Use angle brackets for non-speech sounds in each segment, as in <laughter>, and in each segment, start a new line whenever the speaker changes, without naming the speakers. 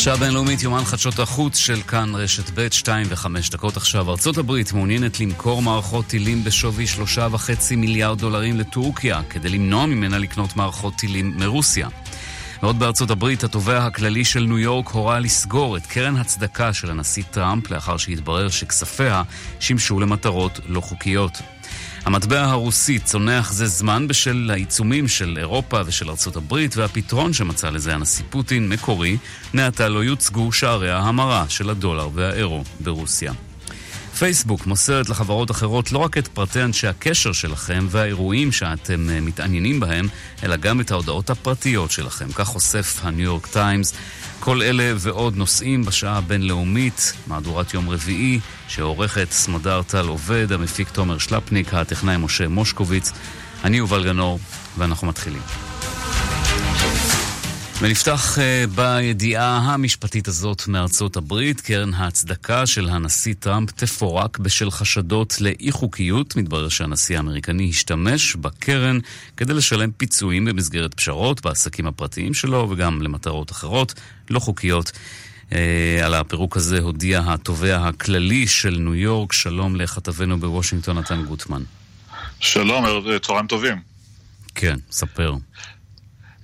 השעה הבינלאומית, יומן חדשות החוץ של כאן רשת ב', שתיים וחמש דקות עכשיו. ארצות הברית מעוניינת למכור מערכות טילים בשווי שלושה וחצי מיליארד דולרים לטורקיה, כדי למנוע ממנה לקנות מערכות טילים מרוסיה. ועוד בארצות הברית, התובע הכללי של ניו יורק הורה לסגור את קרן הצדקה של הנשיא טראמפ, לאחר שהתברר שכספיה שימשו למטרות לא חוקיות. המטבע הרוסי צונח זה זמן בשל העיצומים של אירופה ושל ארצות הברית, והפתרון שמצא לזה הנשיא פוטין, מקורי, מעתה לא יוצגו שערי ההמרה של הדולר והאירו ברוסיה. פייסבוק מוסרת לחברות אחרות לא רק את פרטי אנשי הקשר שלכם והאירועים שאתם אה, מתעניינים בהם, אלא גם את ההודעות הפרטיות שלכם. כך חושף הניו יורק טיימס. כל אלה ועוד נושאים בשעה הבינלאומית, מהדורת יום רביעי, שעורכת סמדר טל עובד, המפיק תומר שלפניק, הטכנאי משה מושקוביץ. אני יובל גנור, ואנחנו מתחילים. ונפתח uh, בידיעה המשפטית הזאת מארצות הברית, קרן ההצדקה של הנשיא טראמפ תפורק בשל חשדות לאי חוקיות. מתברר שהנשיא האמריקני השתמש בקרן כדי לשלם פיצויים במסגרת פשרות בעסקים הפרטיים שלו וגם למטרות אחרות לא חוקיות. Uh, על הפירוק הזה הודיע התובע הכללי של ניו יורק. שלום לכתבנו בוושינגטון, נתן גוטמן.
שלום, צהריים טובים.
כן, ספר.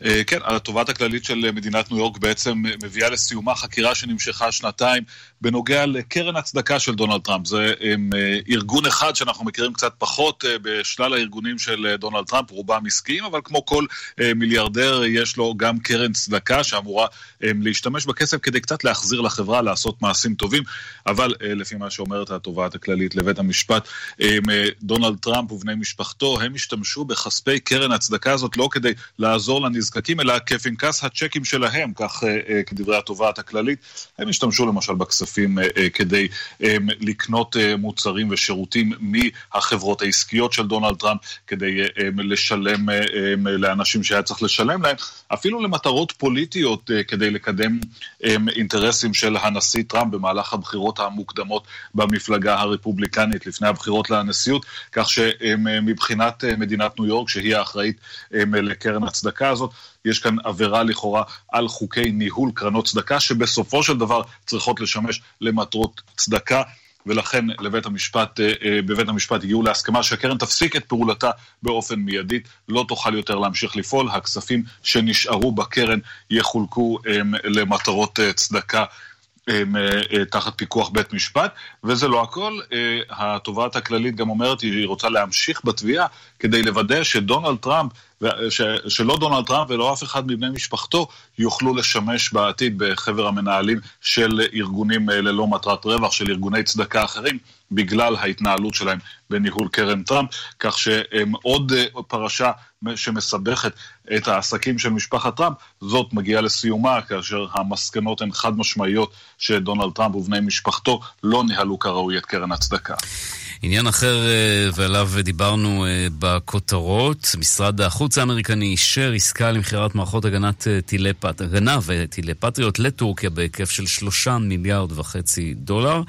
אה, כן, התובעת הכללית של מדינת ניו יורק בעצם מביאה לסיומה חקירה שנמשכה שנתיים בנוגע לקרן הצדקה של דונלד טראמפ. זה עם, אה, ארגון אחד שאנחנו מכירים קצת פחות אה, בשלל הארגונים של דונלד טראמפ, רובם עסקיים, אבל כמו כל מיליארדר יש לו גם קרן צדקה שאמורה להשתמש בכסף כדי קצת להחזיר לחברה, לעשות מעשים טובים, אבל לפי מה שאומרת התובעת הכללית לבית המשפט, דונלד טראמפ ובני משפחתו, הם השתמשו בכספי קרן הצדקה הזאת לא כדי לעזור לנז... הנזקקים, אלא כפנקס הצ'קים שלהם, כך אה, אה, כדברי התובעת הכללית. הם השתמשו למשל בכספים אה, כדי לקנות מוצרים ושירותים מהחברות העסקיות של דונלד טראמפ, כדי לשלם לאנשים שהיה צריך לשלם להם, אפילו למטרות פוליטיות כדי לקדם אינטרסים של הנשיא טראמפ במהלך הבחירות המוקדמות במפלגה הרפובליקנית לפני הבחירות לנשיאות, כך שמבחינת מדינת ניו יורק, שהיא האחראית לקרן הצדקה הזאת, יש כאן עבירה לכאורה על חוקי ניהול קרנות צדקה, שבסופו של דבר צריכות לשמש למטרות צדקה. ולכן לבית המשפט, אה, אה, בבית המשפט הגיעו להסכמה שהקרן תפסיק את פעולתה באופן מיידית, לא תוכל יותר להמשיך לפעול, הכספים שנשארו בקרן יחולקו אה, למטרות צדקה תחת פיקוח בית משפט, וזה לא הכל, התובעת הכללית גם אומרת, היא רוצה להמשיך בתביעה כדי לוודא שדונלד טראמפ שלא דונלד טראמפ ולא אף אחד מבני משפחתו יוכלו לשמש בעתיד בחבר המנהלים של ארגונים אה, ללא מטרת רווח, של ארגוני צדקה אחרים, בגלל ההתנהלות שלהם בניהול קרן טראמפ, כך שהם עוד אה, פרשה שמסבכת את העסקים של משפחת טראמפ, זאת מגיעה לסיומה כאשר המסקנות הן חד משמעיות שדונלד טראמפ ובני משפחתו לא ניהלו כראוי את קרן הצדקה.
עניין אחר, אה, ועליו דיברנו אה, בכותרות, משרד החוץ האמריקני אישר עסקה למכירת מערכות הגנת אה, טילי פט... הגנה וטילי פטריוט לטורקיה בהיקף של שלושה מיליארד וחצי דולר,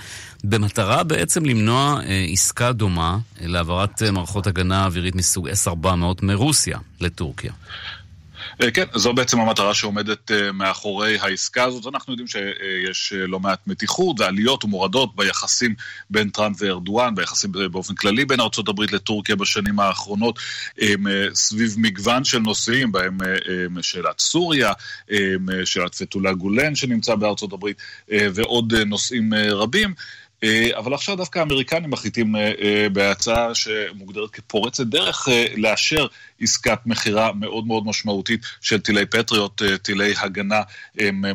במטרה בעצם למנוע עסקה דומה להעברת מערכות הגנה אווירית מסוג S-400 מרוסיה לטורקיה.
אה, כן, זו בעצם המטרה שעומדת אה, מאחורי העסקה הזאת. אנחנו יודעים שיש אה, לא מעט מתיחות ועליות ומורדות ביחסים בין טראמפ וארדואן, ביחסים באופן כללי בין ארה"ב לטורקיה בשנים האחרונות, סביב מגוון של נושאים, בהם שאלת סוריה, שאלת פטולה גולן שנמצא הברית, ועוד נושאים רבים. אבל עכשיו דווקא האמריקנים מחליטים בהצעה שמוגדרת כפורצת דרך לאשר עסקת מכירה מאוד מאוד משמעותית של טילי פטריוט, אה, טילי הגנה,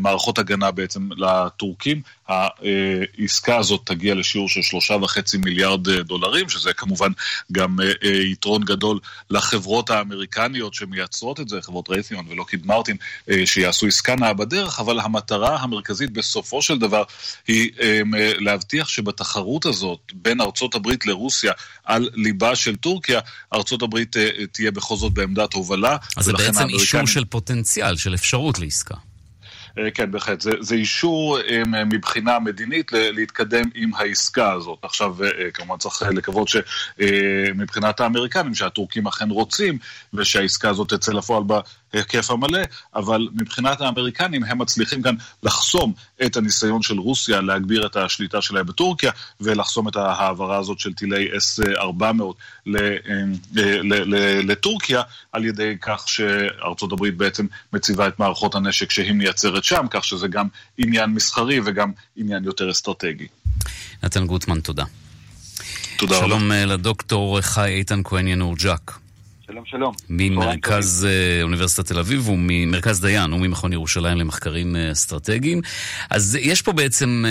מערכות הגנה בעצם לטורקים. העסקה הזאת תגיע לשיעור של שלושה וחצי מיליארד אה, דולרים, שזה כמובן גם אה, יתרון גדול לחברות האמריקניות שמייצרות את זה, חברות רייתיון ולוקיד מרטין, שיעשו עסקה נאה בדרך, אבל המטרה המרכזית בסופו של דבר היא להבטיח שבתחרות הזאת בין ארצות הברית לרוסיה על ליבה של טורקיה, ארצות הברית תהיה בכל בכל זאת בעמדת הובלה.
אז זה בעצם האמריקנים... אישור של פוטנציאל, של אפשרות לעסקה.
כן, בהחלט. זה, זה אישור מבחינה מדינית להתקדם עם העסקה הזאת. עכשיו, כמובן צריך לקוות שמבחינת האמריקנים, שהטורקים אכן רוצים, ושהעסקה הזאת תצא לפועל בהיקף המלא, אבל מבחינת האמריקנים הם מצליחים כאן לחסום את הניסיון של רוסיה להגביר את השליטה שלהם בטורקיה, ולחסום את ההעברה הזאת של טילי S-400 לטורקיה, על ידי כך שארצות הברית בעצם מציבה את מערכות הנשק שהיא מייצרת שם, כך שזה גם עניין מסחרי וגם עניין יותר אסטרטגי.
נתן גוטמן, תודה.
תודה רבה.
שלום אה, לדוקטור חי איתן כהן ינור-ג'ק.
שלום, שלום.
ממרכז אה, אוניברסיטת תל אביב וממרכז דיין וממכון ירושלים למחקרים אה, אסטרטגיים. אז יש פה בעצם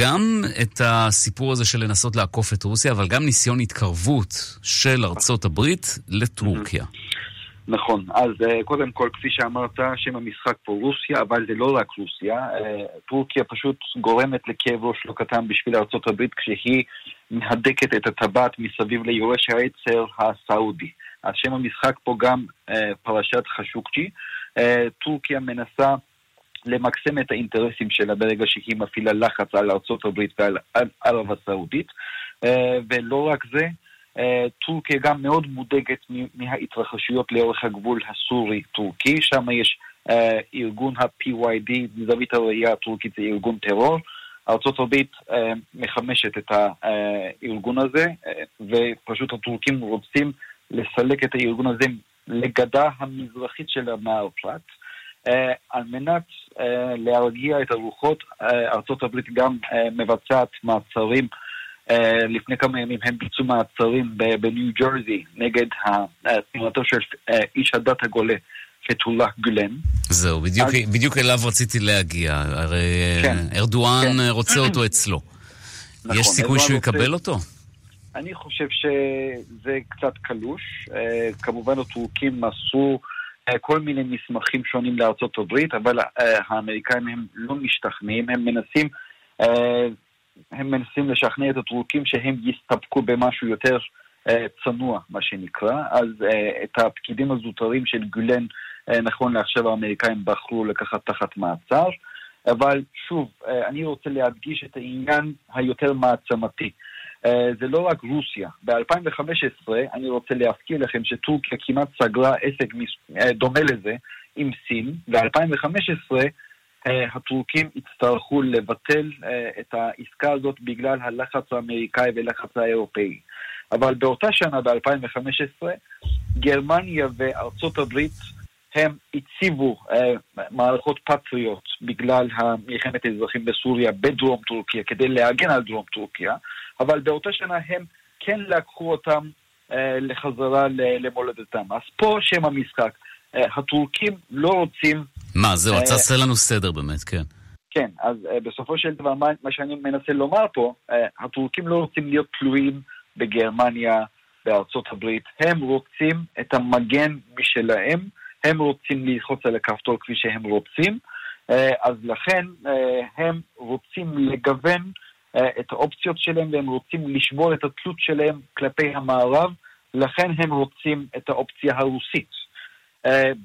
גם את הסיפור הזה של לנסות לעקוף את רוסיה, אבל גם ניסיון התקרבות של ארצות הברית לטורקיה.
נכון, אז קודם כל, כפי שאמרת, שם המשחק פה רוסיה, אבל זה לא רק רוסיה. טורקיה פשוט גורמת לכאב ראש לא קטן בשביל הברית כשהיא מהדקת את הטבעת מסביב ליורש העצר הסעודי. אז שם המשחק פה גם אה, פרשת חשוקצ'י. אה, טורקיה מנסה למקסם את האינטרסים שלה ברגע שהיא מפעילה לחץ על ארה"ב ועל ערב הסעודית. אה, ולא רק זה, טורקיה גם מאוד מודאגת מההתרחשויות לאורך הגבול הסורי-טורקי, שם יש ארגון ה-PYD, מזווית הראייה הטורקית זה ארגון טרור. ארה"ב אה, מחמשת את הארגון הזה, ופשוט הטורקים רוצים לסלק את הארגון הזה לגדה המזרחית של המערפלט. אה, על מנת להרגיע את הרוחות, ארצות הברית גם מבצעת מעצרים. לפני כמה ימים הם ביצעו מעצרים בניו ג'רזי נגד תנועתו של איש הדת הגולה פתולה גולן.
זהו, בדיוק, אז... בדיוק אליו רציתי להגיע. הרי כן, ארדואן כן. רוצה אותו אצלו. נכון, יש סיכוי שהוא רוצה... יקבל אותו?
אני חושב שזה קצת קלוש. כמובן הטורקים מסרו כל מיני מסמכים שונים לארצות הברית, אבל האמריקאים הם לא משתכנעים, הם מנסים, הם מנסים לשכנע את הטורקים שהם יסתפקו במשהו יותר צנוע, מה שנקרא. אז את הפקידים הזוטרים של גולן אה, נכון לעכשיו האמריקאים בחרו לקחת תחת מעצר, אבל שוב, אה, אני רוצה להדגיש את העניין היותר מעצמתי. אה, זה לא רק רוסיה. ב-2015, אני רוצה להזכיר לכם שטורקיה כמעט סגרה עסק דומה לזה עם סין, ב-2015 הטורקים יצטרכו לבטל את העסקה הזאת בגלל הלחץ האמריקאי והלחץ האירופאי. אבל באותה שנה, ב-2015, גרמניה וארצות הברית הם הציבו אה, מערכות פטריות בגלל מלחמת האזרחים בסוריה בדרום טורקיה כדי להגן על דרום טורקיה, אבל באותה שנה הם כן לקחו אותם אה, לחזרה למולדתם. אז פה שם המשחק. אה, הטורקים לא רוצים...
מה, זהו, אה, אתה עושה לנו סדר באמת, כן.
כן, אז אה, בסופו של דבר, מה, מה שאני מנסה לומר פה, אה, הטורקים לא רוצים להיות תלויים בגרמניה, בארצות הברית, הם רוצים את המגן משלהם. הם רוצים ללחוץ על הכפתור כפי שהם רוצים, אה, אז לכן אה, הם רוצים לגוון אה, את האופציות שלהם והם רוצים לשבור את התלות שלהם כלפי המערב, לכן הם רוצים את האופציה הרוסית.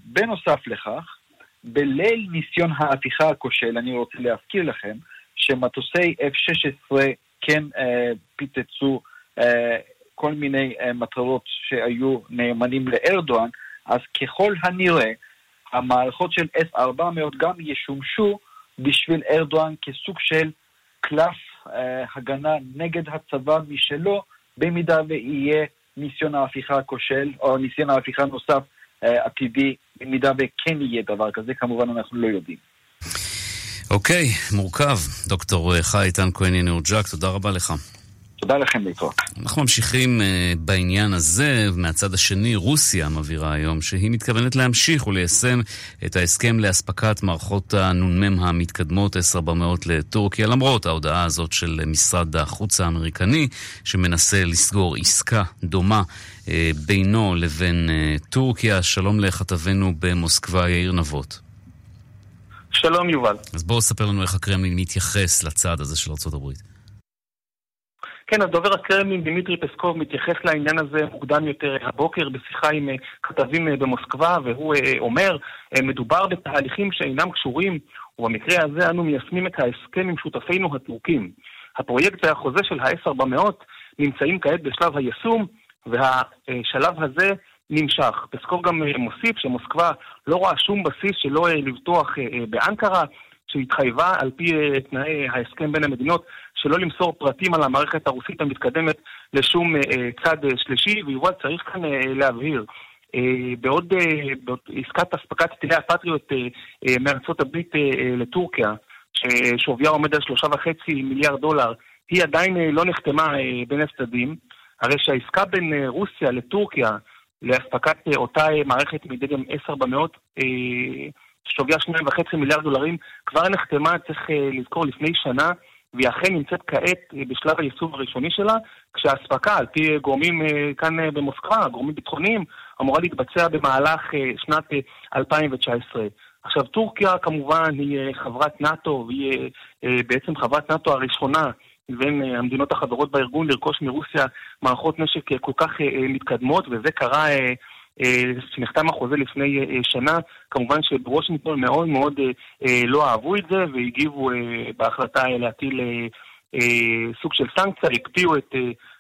בנוסף לכך, בליל ניסיון ההפיכה הכושל, אני רוצה להזכיר לכם שמטוסי F-16 כן פיצצו כל מיני מטרות שהיו נאמנים לארדואן, אז ככל הנראה, המערכות של S-400 גם ישומשו בשביל ארדואן כסוג של קלף אה, הגנה נגד הצבא משלו, במידה ויהיה ניסיון ההפיכה הכושל, או ניסיון ההפיכה נוסף אה, עתידי, במידה וכן יהיה דבר כזה, כמובן אנחנו לא יודעים.
אוקיי, מורכב. דוקטור אה, חי איתן כהן ינאו ג'אק, תודה רבה לך.
תודה לכם להתראות.
אנחנו ממשיכים uh, בעניין הזה, מהצד השני, רוסיה מבהירה היום שהיא מתכוונת להמשיך וליישם את ההסכם לאספקת מערכות הנ"מ המתקדמות S-400 לטורקיה, למרות ההודעה הזאת של משרד החוץ האמריקני, שמנסה לסגור עסקה דומה uh, בינו לבין uh, טורקיה. שלום לכתבנו במוסקבה, יאיר נבות.
שלום יובל.
אז בואו ספר לנו איך הקרמלין מתייחס לצעד הזה של ארה"ב.
כן, הדובר הקרמלין דמיטרי פסקוב מתייחס לעניין הזה מוקדם יותר הבוקר בשיחה עם אה, כתבים אה, במוסקבה, והוא אה, אומר, מדובר בתהליכים שאינם קשורים, ובמקרה הזה אנו מיישמים את ההסכם עם שותפינו הטורקים. הפרויקט והחוזה של ה-S400 נמצאים כעת בשלב היישום, והשלב הזה נמשך. פסקוב גם מוסיף שמוסקבה לא רואה שום בסיס שלא לבטוח באנקרה, שהתחייבה על פי אה, תנאי ההסכם בין המדינות שלא למסור פרטים על המערכת הרוסית המתקדמת לשום אה, צד אה, שלישי, ויובל צריך כאן להבהיר. בעוד עסקת אספקת טילי הפטריוט מארצות הברית לטורקיה, ששוויה עומד על שלושה וחצי מיליארד דולר, היא עדיין לא נחתמה בין הצדדים, הרי שהעסקה בין רוסיה לטורקיה לאספקת אותה מערכת מדגם S-400 שוויה שניים וחצי מיליארד דולרים, כבר נחתמה, צריך אה, לזכור, לפני שנה, והיא אכן נמצאת כעת אה, בשלב היישום הראשוני שלה, כשהאספקה, על פי גורמים אה, כאן במוסקבה, גורמים ביטחוניים, אמורה להתבצע במהלך שנת 2019. עכשיו, טורקיה כמובן היא חברת נאט"ו, והיא בעצם חברת נאט"ו הראשונה בין המדינות החברות בארגון לרכוש מרוסיה מערכות נשק כל כך מתקדמות, וזה קרה כשנחתם החוזה לפני אה, שנה, כמובן שבוושינגטון מאוד מאוד אה, אה, לא אהבו את זה והגיבו בהחלטה להטיל סוג של סנקציה, הקפיאו את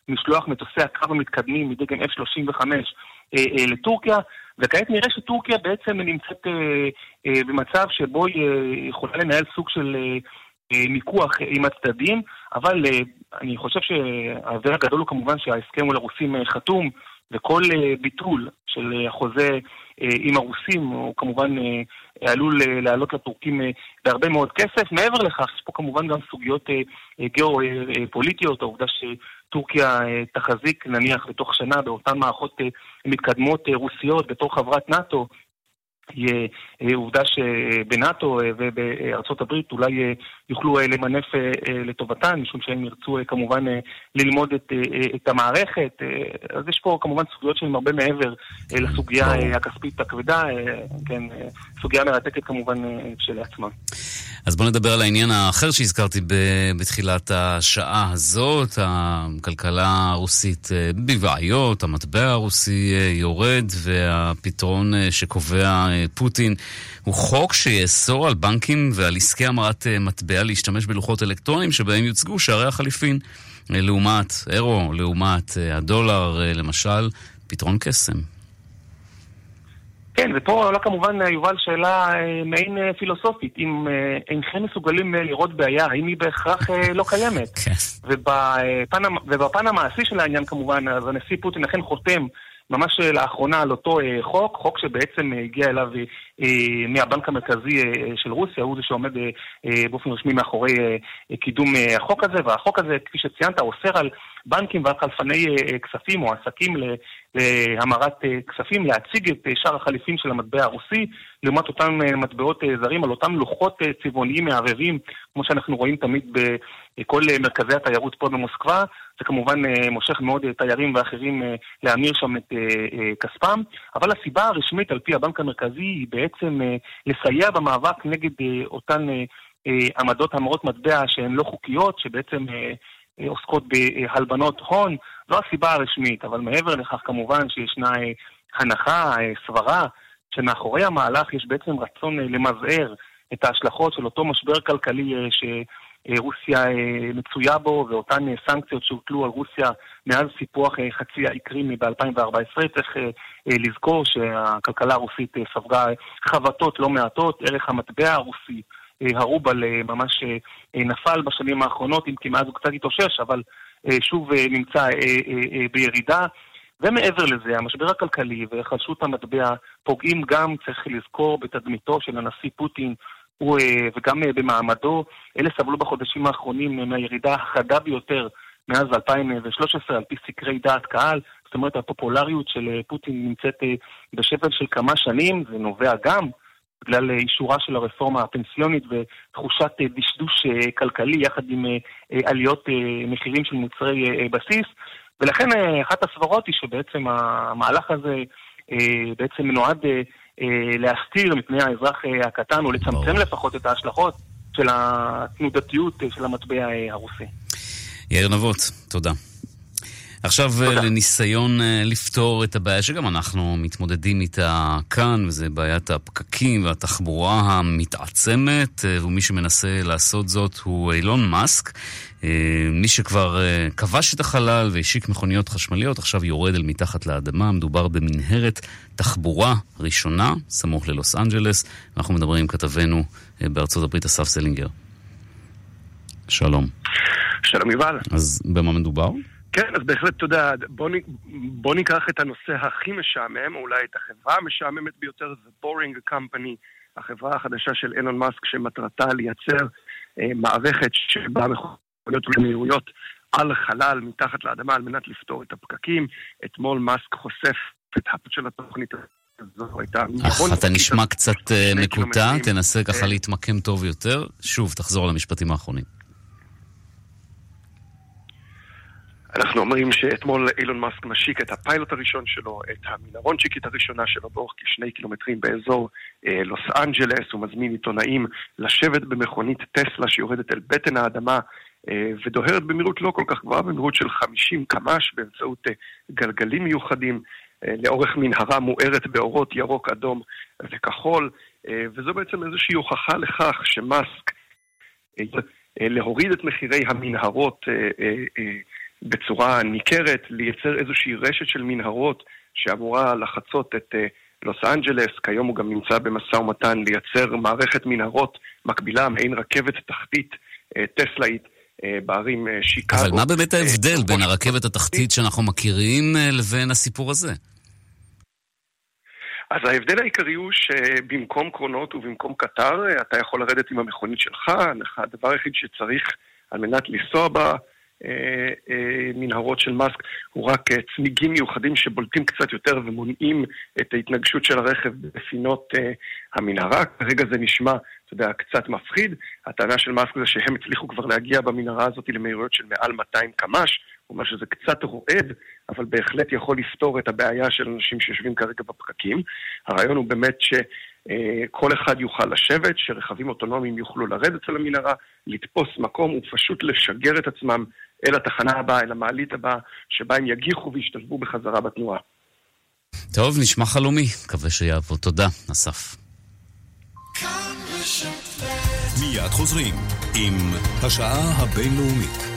משלוח מטוסי הקרב המתקדמים מדגם F-35 לטורקיה, וכעת נראה שטורקיה בעצם נמצאת במצב שבו היא יכולה לנהל סוג של מיקוח עם הצדדים, אבל אני חושב שההבדל הגדול הוא כמובן שההסכם מול הרוסים חתום, וכל אה, ביטול של אה, החוזה אה, עם הרוסים הוא כמובן עלול לעלות לטורקים בהרבה מאוד כסף. מעבר לכך, יש פה כמובן גם סוגיות גיאו-פוליטיות, העובדה שטורקיה תחזיק נניח בתוך שנה באותן מערכות מתקדמות רוסיות בתור חברת נאט"ו, אה, עובדה שבנאט"ו אה, ובארצות הברית אולי אה, יוכלו למנף לטובתן, משום שהם ירצו כמובן ללמוד את, את המערכת. אז יש פה כמובן סוגיות שהן הרבה מעבר לסוגיה הכספית הכבדה, כן, סוגיה מרתקת כמובן כשלעצמה.
אז בואו נדבר על העניין האחר שהזכרתי בתחילת השעה הזאת, הכלכלה הרוסית בבעיות, המטבע הרוסי יורד והפתרון שקובע פוטין הוא חוק שיאסור על בנקים ועל עסקי המרת אה, מטבע להשתמש בלוחות אלקטרונים שבהם יוצגו שערי החליפין אה, לעומת אירו, לעומת אה, הדולר, למשל, פתרון קסם.
כן, ופה עולה כמובן, יובל, שאלה מעין פילוסופית. אם אינכם מסוגלים לראות בעיה, האם היא בהכרח לא קיימת? <laughs> כן. ובפן, ובפן המעשי של העניין כמובן, אז הנשיא פוטין אכן חותם ממש אה, לאחרונה על אותו אה, חוק, חוק שבעצם אה, הגיע אליו מהבנק המרכזי של רוסיה, הוא זה שעומד באופן רשמי מאחורי קידום החוק הזה, והחוק הזה, כפי שציינת, אוסר על בנקים ועל חלפני כספים או עסקים להמרת כספים להציג את שער החליפין של המטבע הרוסי לעומת אותם מטבעות זרים על אותם לוחות צבעוניים מערערים, כמו שאנחנו רואים תמיד בכל מרכזי התיירות פה במוסקבה. זה כמובן אה, מושך מאוד אה, תיירים ואחרים אה, להמיר שם את כספם, אבל הסיבה הרשמית על פי הבנק המרכזי היא בעצם לסייע במאבק נגד אותן עמדות המרות מטבע שהן לא חוקיות, שבעצם עוסקות בהלבנות הון. זו הסיבה הרשמית, אבל מעבר לכך כמובן שישנה הנחה, סברה, שמאחורי המהלך יש בעצם רצון למזער את ההשלכות של אותו משבר כלכלי ש... אה, רוסיה אה, מצויה בו, ואותן אה, סנקציות שהוטלו על רוסיה מאז סיפוח חצי האי קרימי ב-2014. צריך לזכור שהכלכלה הרוסית ספגה חבטות לא מעטות, ערך המטבע הרוסי, הרובל, ממש נפל בשנים האחרונות, אם כי מאז הוא קצת התאושש, אבל שוב נמצא בירידה. ומעבר לזה, המשבר הכלכלי והחלשות המטבע פוגעים גם, צריך לזכור, בתדמיתו של הנשיא פוטין הוא, אה, וגם אה, במעמדו, אלה סבלו בחודשים האחרונים אה, מהירידה החדה ביותר מאז 2013 על פי סקרי דעת קהל. זאת אומרת, הפופולריות של פוטין נמצאת בשפל של כמה שנים, זה נובע גם בגלל אישורה של הרפורמה הפנסיונית ותחושת דשדוש כלכלי יחד עם עליות מחירים של מוצרי בסיס. ולכן אחת הסברות היא שבעצם המהלך הזה בעצם נועד להסתיר מפני האזרח אה, הקטן, או לצמצם לפחות את ההשלכות של התנודתיות אה, של המטבע הרוסי.
יאיר נבות, תודה. עכשיו תודה. לניסיון לפתור את הבעיה שגם אנחנו מתמודדים איתה כאן, וזה בעיית הפקקים והתחבורה המתעצמת, ומי שמנסה לעשות זאת הוא אילון מאסק. אה, מי שכבר אה, כבש את החלל והשיק מכוניות חשמליות, עכשיו יורד אל מתחת לאדמה. מדובר במנהרת תחבורה ראשונה, סמוך ללוס אנג'לס. אנחנו מדברים עם כתבנו אה, בארצות הברית, אסף סלינגר. שלום.
שלום יובל.
אז במה מדובר?
כן, אז בהחלט, אתה יודע, בוא, בוא ניקח את הנושא הכי משעמם, או אולי את החברה המשעממת ביותר, זה Boring Company, החברה החדשה של אילון מאסק, שמטרתה לייצר אה, מערכת שבה מכוניות במהירויות על חלל מתחת לאדמה על מנת לפתור את הפקקים. אתמול מאסק חושף את הפת של התוכנית
הזו. נכון, אתה נשמע קצת אה, מקוטע, תנסה ככה אה, להתמקם טוב יותר. שוב, תחזור למשפטים האחרונים.
אנחנו אומרים שאתמול אילון מאסק משיק את הפיילוט הראשון שלו, את המנהרונצ'יקית הראשונה שלו באורך כשני קילומטרים באזור אה, לוס אנג'לס, הוא מזמין עיתונאים לשבת במכונית טסלה שיורדת אל בטן האדמה ודוהרת במהירות לא כל כך גבוהה, במהירות של 50 קמ"ש באמצעות אה, גלגלים מיוחדים אה, לאורך מנהרה מוארת באורות ירוק, אדום וכחול, אה, וזו בעצם איזושהי הוכחה לכך שמאסק אה, להוריד את מחירי המנהרות אה, אה, אה, בצורה ניכרת, לייצר איזושהי רשת של מנהרות שאמורה לחצות את אה, לוס אנג'לס, כיום הוא גם נמצא במשא ומתן לייצר מערכת מנהרות מקבילה, מעין רכבת תחתית אה, טסלאית. אה, בערים שיקגו.
אבל מה באמת ההבדל בין הרכבת התחתית שאנחנו מכירים לבין הסיפור הזה?
אז ההבדל העיקרי הוא שבמקום קרונות ובמקום קטר, אתה יכול לרדת עם המכונית שלך, הדבר היחיד שצריך על מנת לנסוע בה אה, אה, מנהרות של מאסק הוא רק אה, צמיגים מיוחדים שבולטים קצת יותר ומונעים את ההתנגשות של הרכב בפינות המנהרה. כרגע זה נשמע, אתה יודע, קצת מפחיד. הטענה של מאסק זה שהם הצליחו כבר להגיע במנהרה הזאת למהירויות של מעל 200 קמ"ש. הוא אומר שזה קצת רועד, אבל בהחלט יכול לפתור את הבעיה של אנשים שיושבים כרגע בפקקים. הרעיון הוא באמת שכל אחד יוכל לשבת, שרכבים אוטונומיים יוכלו לרדת על המנהרה, לתפוס מקום ופשוט לשגר את עצמם אל התחנה הבאה, אל המעלית הבאה, שבה הם יגיחו וישתלבו בחזרה בתנועה.
טוב, נשמע חלומי, מקווה שיעבוד. תודה, אסף. מיד חוזרים עם השעה הבינלאומית.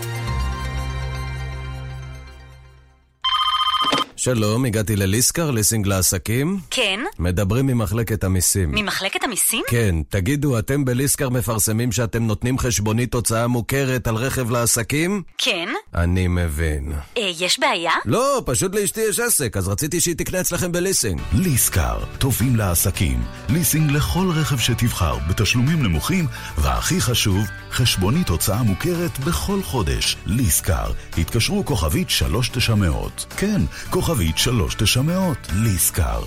שלום, הגעתי לליסקר, ליסינג לעסקים.
כן.
מדברים ממחלקת המיסים.
ממחלקת המיסים?
כן. תגידו, אתם בליסקר מפרסמים שאתם נותנים חשבונית הוצאה מוכרת על רכב לעסקים?
כן.
אני מבין.
אה, יש בעיה?
לא, פשוט לאשתי יש עסק, אז רציתי שהיא תקנה אצלכם בליסינג.
ליסקר, טובים לעסקים. ליסינג לכל רכב שתבחר, בתשלומים נמוכים, והכי חשוב, חשבונית הוצאה מוכרת בכל חודש. ליסקר, התקשרו כוכבית 3900. כן, כוכבית 3900. ליסקר.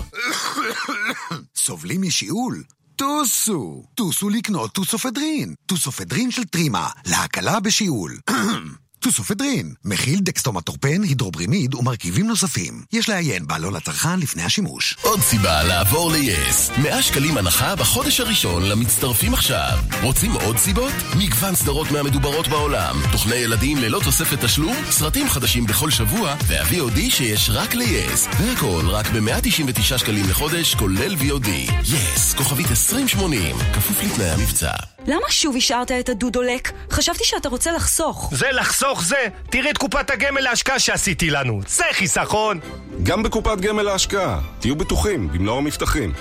סובלים משיעול? טוסו! טוסו לקנות טוסופדרין. טוסופדרין של טרימה, להקלה בשיעול. <clears throat> טוסופדרין, מכיל דקסטרומטורפן, הידרוברומיד ומרכיבים נוספים. יש לעיין בעלון לצרכן לפני השימוש.
עוד סיבה לעבור ל-yes. 100 שקלים הנחה בחודש הראשון למצטרפים עכשיו. רוצים עוד סיבות? מגוון סדרות מהמדוברות בעולם. תוכני ילדים ללא תוספת תשלום, סרטים חדשים בכל שבוע, וה-VOD שיש רק ל-yes. והכל רק ב-199 שקלים לחודש, כולל VOD. yes, כוכבית 2080, כפוף לתנאי המבצע.
למה שוב השארת את הדודולק? חשבתי שאתה רוצה לחסוך.
זה לחסוך זה? תראי את קופת הגמל להשקעה שעשיתי לנו. זה חיסכון!
גם בקופת גמל להשקעה. תהיו בטוחים, במלוא המבטחים.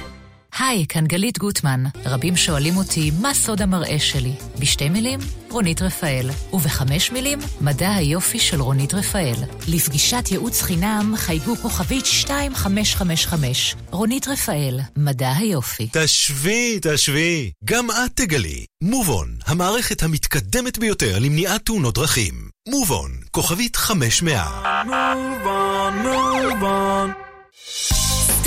היי, כאן גלית גוטמן. רבים שואלים אותי מה סוד המראה שלי. בשתי מילים, רונית רפאל. ובחמש מילים, מדע היופי של רונית רפאל. לפגישת ייעוץ חינם חייגו כוכבית 2555. רונית רפאל, מדע היופי.
תשווי, תשווי. גם את תגלי. מובון, המערכת המתקדמת ביותר למניעת תאונות דרכים. מובון, כוכבית 500. מובון, מובון.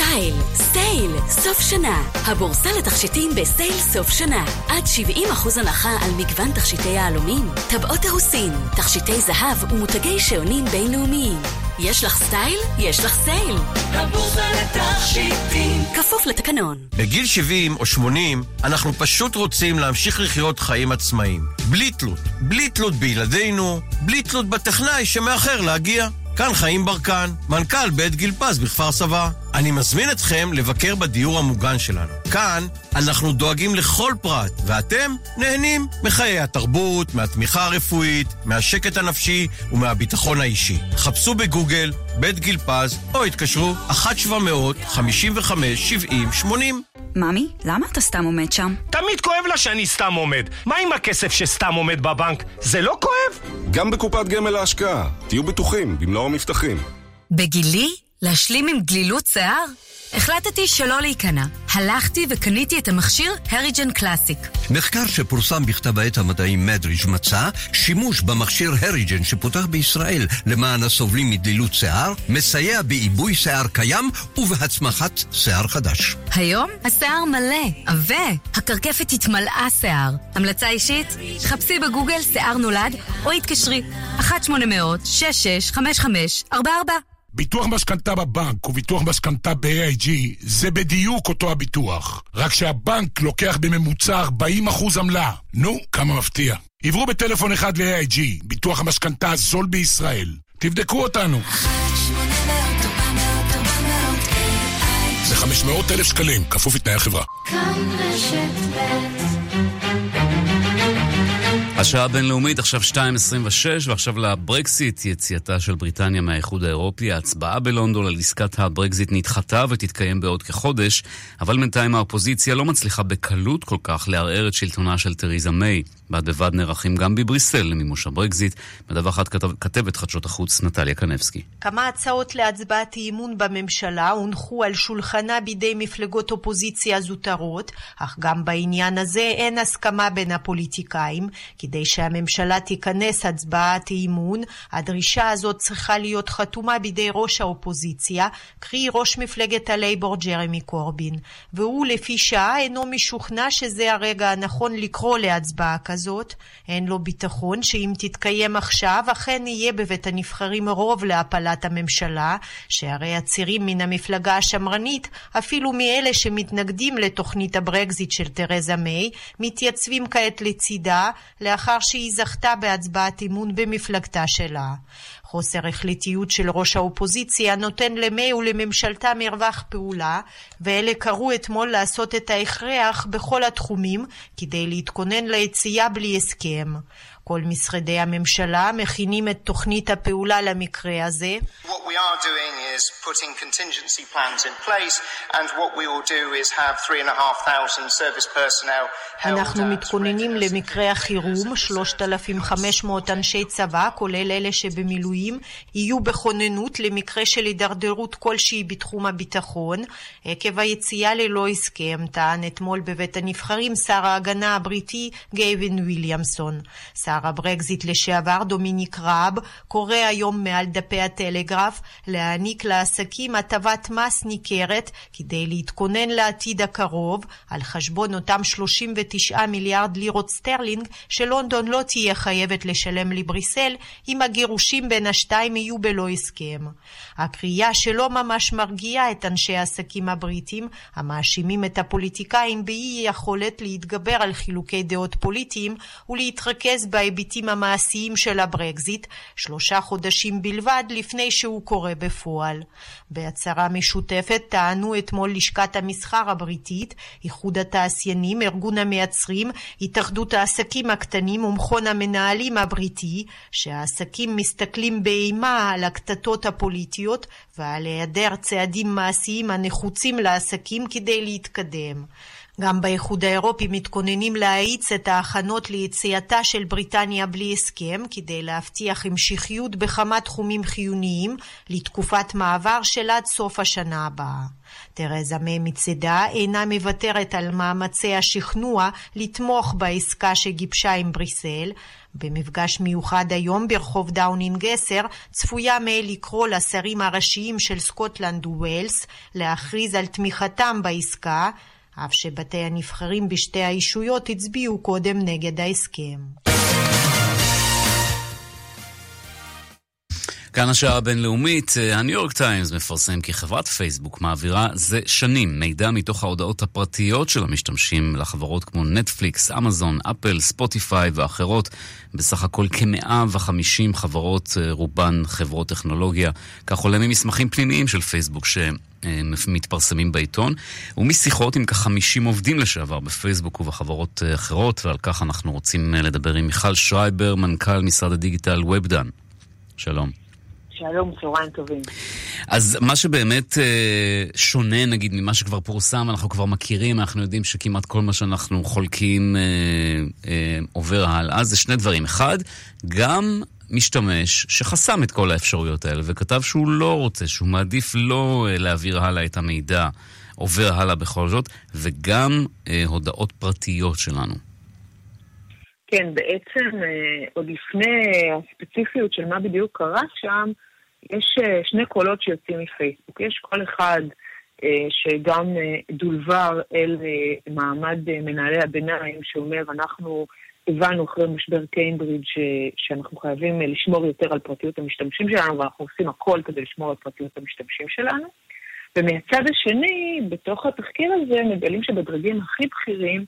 סטייל, סטייל, סוף שנה. הבורסה לתכשיטים בסייל סוף שנה. עד 70% הנחה על מגוון תכשיטי יהלומים, טבעות אירוסין, תכשיטי זהב ומותגי שעונים בינלאומיים. יש לך סטייל? יש לך סייל.
הבורסה לתכשיטים.
כפוף לתקנון.
בגיל 70 או 80 אנחנו פשוט רוצים להמשיך לחיות חיים עצמאיים. בלי תלות. בלי תלות בילדינו, בלי תלות בטכנאי שמאחר להגיע. כאן חיים ברקן, מנכ"ל בית גיל פז בכפר סבא. אני מזמין אתכם לבקר בדיור המוגן שלנו. כאן אנחנו דואגים לכל פרט, ואתם נהנים מחיי התרבות, מהתמיכה הרפואית, מהשקט הנפשי ומהביטחון האישי. חפשו בגוגל בית גיל פז, או התקשרו 1-700-55-70-80.
ממי, למה אתה סתם עומד שם?
תמיד כואב לה שאני סתם עומד. מה עם הכסף שסתם עומד בבנק? זה לא כואב?
גם בקופת גמל להשקעה. תהיו בטוחים במלוא המבטחים.
בגילי? להשלים עם גלילות שיער? החלטתי שלא להיכנע. הלכתי וקניתי את המכשיר הריג'ן קלאסיק.
מחקר שפורסם בכתב העת המדעי מדריג' מצא שימוש במכשיר הריג'ן שפותח בישראל למען הסובלים מדלילות שיער, מסייע בעיבוי שיער קיים ובהצמחת שיער חדש.
היום השיער מלא, עבה, הקרקפת התמלאה שיער. המלצה אישית? חפשי בגוגל שיער נולד או התקשרי 1-800-665544
ביטוח משכנתה בבנק וביטוח משכנתה ב-AIG זה בדיוק אותו הביטוח. רק שהבנק לוקח בממוצע 40% עמלה. נו, כמה מפתיע. עברו בטלפון אחד ל-AIG, ביטוח המשכנתה הזול בישראל. תבדקו אותנו. זה 500 אלף שקלים, כפוף לתנאי החברה. כאן רשת
השעה הבינלאומית עכשיו 2.26 ועכשיו לברקסיט, יציאתה של בריטניה מהאיחוד האירופי. ההצבעה בלונדון על עסקת הברקזיט נדחתה ותתקיים בעוד כחודש, אבל בינתיים האופוזיציה לא מצליחה בקלות כל כך לערער את שלטונה של תריזה מיי. בד בבד נערכים גם בבריסל למימוש הברקזיט, מדווחת כתב, כתבת חדשות החוץ נטליה קנבסקי.
כמה הצעות להצבעת אי-אמון בממשלה הונחו על שולחנה בידי מפלגות אופוזיציה זוטרות, אך גם בעניין הזה אין הסכמה בין הפוליטיקאים, כדי שהממשלה תיכנס הצבעת אי-אמון, הדרישה הזאת צריכה להיות חתומה בידי ראש האופוזיציה, קרי ראש מפלגת הלייבור ג'רמי קורבין, והוא לפי שעה אינו משוכנע שזה הרגע הנכון לקרוא להצבעה כזאת, אין לו ביטחון שאם תתקיים עכשיו אכן יהיה בבית הנבחרים רוב להפלת הממשלה, שהרי הצירים מן המפלגה השמרנית, אפילו מאלה שמתנגדים לתוכנית הברקזיט של תרזה מיי, מתייצבים כעת לצידה, לאחר שהיא זכתה בהצבעת אמון במפלגתה שלה. חוסר החלטיות של ראש האופוזיציה נותן למי ולממשלתה מרווח פעולה, ואלה קראו אתמול לעשות את ההכרח בכל התחומים כדי להתכונן ליציאה בלי הסכם. כל משרדי הממשלה מכינים את תוכנית הפעולה למקרה הזה. אנחנו מתכוננים למקרה החירום, 3,500 אנשי צבא, כולל אלה שבמילואים, יהיו בכוננות למקרה של הידרדרות כלשהי בתחום הביטחון, עקב היציאה ללא הסכם, טען אתמול בבית הנבחרים שר ההגנה הבריטי גייבין וויליאמסון. שר הברקזיט לשעבר דומיניק ראב קורא היום מעל דפי הטלגרף להעניק לעסקים הטבת מס ניכרת כדי להתכונן לעתיד הקרוב על חשבון אותם 39 מיליארד לירות סטרלינג שלונדון לא תהיה חייבת לשלם לבריסל אם הגירושים בין השתיים יהיו בלא הסכם. הקריאה שלא ממש מרגיעה את אנשי העסקים הבריטים המאשימים את הפוליטיקאים באי יכולת להתגבר על חילוקי דעות פוליטיים ולהתרכז בהיבטים המעשיים של הברקזיט, שלושה חודשים בלבד לפני שהוא קורה בפועל. בהצהרה משותפת טענו אתמול לשכת המסחר הבריטית, איחוד התעשיינים, ארגון המייצרים, התאחדות העסקים הקטנים ומכון המנהלים הבריטי, שהעסקים מסתכלים באימה על הקטטות הפוליטיות ועל היעדר צעדים מעשיים הנחוצים לעסקים כדי להתקדם. גם באיחוד האירופי מתכוננים להאיץ את ההכנות ליציאתה של בריטניה בלי הסכם, כדי להבטיח המשכיות בכמה תחומים חיוניים לתקופת מעבר של עד סוף השנה הבאה. תרזה מיי מצידה אינה מוותרת על מאמצי השכנוע לתמוך בעסקה שגיבשה עם בריסל. במפגש מיוחד היום ברחוב דאונינג 10 צפויה מיי לקרוא לשרים הראשיים של סקוטלנד וווילס להכריז על תמיכתם בעסקה, אף שבתי הנבחרים בשתי הישויות הצביעו קודם נגד ההסכם.
כאן השעה הבינלאומית, הניו יורק טיימס מפרסם כי חברת פייסבוק מעבירה זה שנים מידע מתוך ההודעות הפרטיות של המשתמשים לחברות כמו נטפליקס, אמזון, אפל, ספוטיפיי ואחרות. בסך הכל כ-150 חברות, רובן חברות טכנולוגיה. כך עולה ממסמכים פנימיים של פייסבוק שמתפרסמים בעיתון, ומשיחות עם כ-50 עובדים לשעבר בפייסבוק ובחברות אחרות, ועל כך אנחנו רוצים לדבר עם מיכל שרייבר, מנכ"ל משרד הדיגיטל ובדן. שלום.
שלום, צהריים טובים.
אז מה שבאמת אה, שונה, נגיד, ממה שכבר פורסם, אנחנו כבר מכירים, אנחנו יודעים שכמעט כל מה שאנחנו חולקים אה, אה, עובר הלאה, זה שני דברים. אחד, גם משתמש שחסם את כל האפשרויות האלה וכתב שהוא לא רוצה, שהוא מעדיף לא אה, להעביר הלאה את המידע, עובר הלאה בכל זאת, וגם אה, הודעות פרטיות שלנו.
כן, בעצם אה, עוד לפני הספציפיות של מה בדיוק קרה שם, יש אה, שני קולות שיוצאים מפייסבוק. יש קול אחד אה, שגם דולבר אל מעמד מנהלי הביניים, שאומר, אנחנו הבנו אחרי משבר קיימברידג' שאנחנו חייבים לשמור יותר על פרטיות המשתמשים שלנו, ואנחנו עושים הכל כדי לשמור על פרטיות המשתמשים שלנו. ומהצד השני, בתוך התחקיר הזה, מגלים שבדרגים הכי בכירים,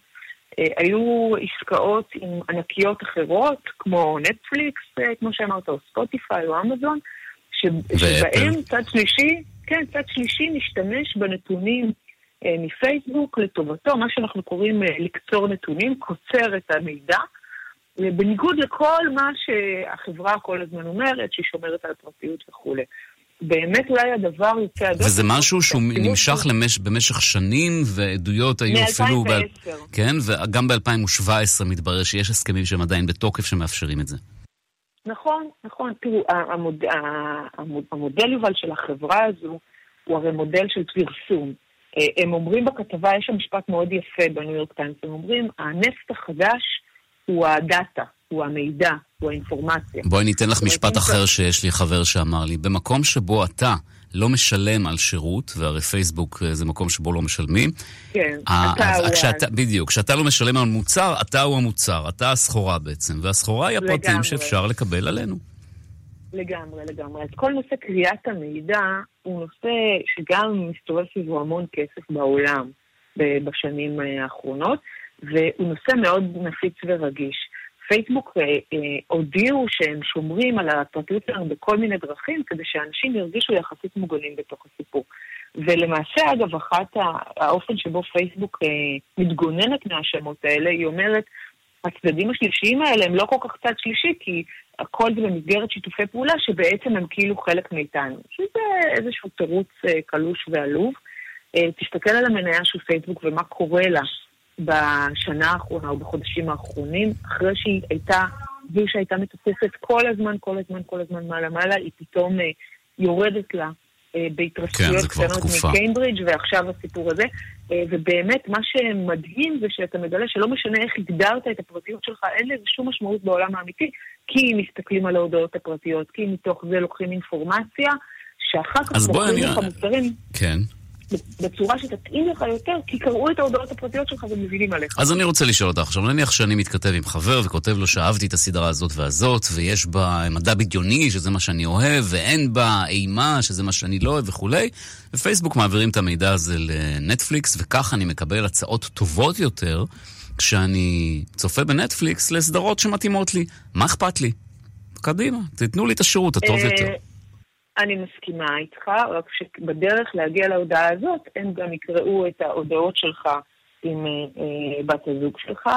היו עסקאות עם ענקיות אחרות, כמו נטפליקס, כמו שאמרת, או ספוטיפיי או אמזון, שבהם צד שלישי, כן, צד שלישי משתמש בנתונים אה, מפייסבוק לטובתו, מה שאנחנו קוראים אה, לקצור נתונים, קוצר את המידע, בניגוד לכל מה שהחברה כל הזמן אומרת, שהיא שומרת על הפרטיות וכולי. באמת אולי הדבר יוצא הדוח.
וזה משהו שהוא נמשך למש... במשך שנים, ועדויות היו אפילו...
מ-2010. ב...
כן, וגם ב-2017 מתברר שיש הסכמים שהם עדיין בתוקף שמאפשרים את זה.
נכון, נכון. תראו, המוד... המוד... המודל יובל של החברה הזו הוא הרי מודל של פרסום. אה, הם אומרים בכתבה, יש שם משפט מאוד יפה בניו יורק טיימס, הם אומרים, הנפט החדש הוא הדאטה, הוא המידע, הוא האינפורמציה.
בואי ניתן לך משפט אחר שיש לי חבר שאמר לי. במקום שבו אתה לא משלם על שירות, והרי פייסבוק זה מקום שבו לא משלמים.
כן, אתה הוא...
כשאתה, בדיוק, כשאתה לא משלם על מוצר, אתה הוא המוצר, אתה הסחורה בעצם, והסחורה היא הפרטים
לגמרי.
שאפשר לקבל עלינו.
לגמרי, לגמרי. אז כל נושא קריאת המידע הוא נושא שגם מסתובב סביבו המון כסף בעולם בשנים האחרונות, והוא נושא מאוד נפיץ ורגיש. פייסבוק אה, אה, הודיעו שהם שומרים על הפרטיות שלנו בכל מיני דרכים כדי שאנשים ירגישו יחסית מוגנים בתוך הסיפור. ולמעשה, אגב, אחת האופן שבו פייסבוק אה, מתגוננת מהשמות האלה, היא אומרת, הצדדים השלישיים האלה הם לא כל כך צד שלישי, כי הכל זה במסגרת שיתופי פעולה שבעצם הם כאילו חלק מאיתנו. שזה איזשהו תירוץ אה, קלוש ועלוב. אה, תסתכל על המניה של פייסבוק ומה קורה לה בשנה האחרונה או בחודשים האחרונים, אחרי שהיא הייתה, והיא שהייתה מטוססת כל הזמן, כל הזמן, כל הזמן מעלה-מעלה, היא פתאום אה, יורדת לה בהתרסקויות
כן,
קטנות מקיימברידג' ועכשיו הסיפור הזה. אה, ובאמת, מה שמדהים זה שאתה מגלה שלא משנה איך הגדרת את הפרטיות שלך, אין לזה שום משמעות בעולם האמיתי, כי מסתכלים על ההודעות הפרטיות, כי מתוך זה לוקחים אינפורמציה, שאחר כך מוכרים לך מוצרים.
כן.
בצורה שתתאים לך יותר, כי קראו את ההודעות הפרטיות שלך ומבינים עליך.
אז אני רוצה לשאול אותך עכשיו, נניח שאני מתכתב עם חבר וכותב לו שאהבתי את הסדרה הזאת והזאת, ויש בה מדע בדיוני, שזה מה שאני אוהב, ואין בה אימה, שזה מה שאני לא אוהב וכולי, ופייסבוק מעבירים את המידע הזה לנטפליקס, וכך אני מקבל הצעות טובות יותר כשאני צופה בנטפליקס לסדרות שמתאימות לי. מה אכפת לי? קדימה, תיתנו לי את השירות הטוב יותר.
אני מסכימה איתך, רק שבדרך להגיע להודעה הזאת, הם גם יקראו את ההודעות שלך עם אה, בת הזוג שלך,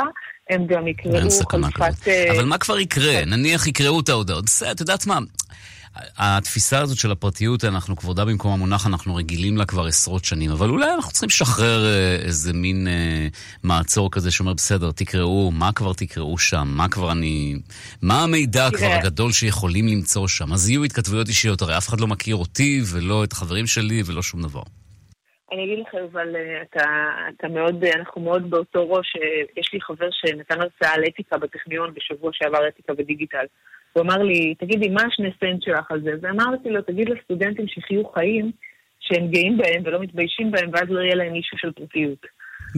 הם גם יקראו
חלופת... אה, אבל מה כבר יקרה? נניח יקראו את ההודעות. זה, את יודעת מה? התפיסה הזאת של הפרטיות, אנחנו כבודה במקום המונח, אנחנו רגילים לה כבר עשרות שנים, אבל אולי אנחנו צריכים לשחרר אה, איזה מין אה, מעצור כזה שאומר, בסדר, תקראו, מה כבר תקראו שם? מה כבר אני... מה המידע כבר הגדול שיכולים למצוא שם? אז יהיו התכתבויות אישיות, הרי אף אחד לא מכיר אותי ולא את החברים שלי ולא שום דבר.
אני אגיד לך, אבל אה, אתה, אתה מאוד, אנחנו מאוד באותו ראש. יש לי חבר שנתן הרצאה על אתיקה בטכניון בשבוע שעבר, אתיקה ודיגיטל. הוא אמר לי, תגידי, מה השני סנט שלך על זה? ואמרתי לו, תגיד לסטודנטים שיחיו חיים שהם גאים בהם ולא מתביישים בהם, ואז לא יהיה להם אישו של פרטיות.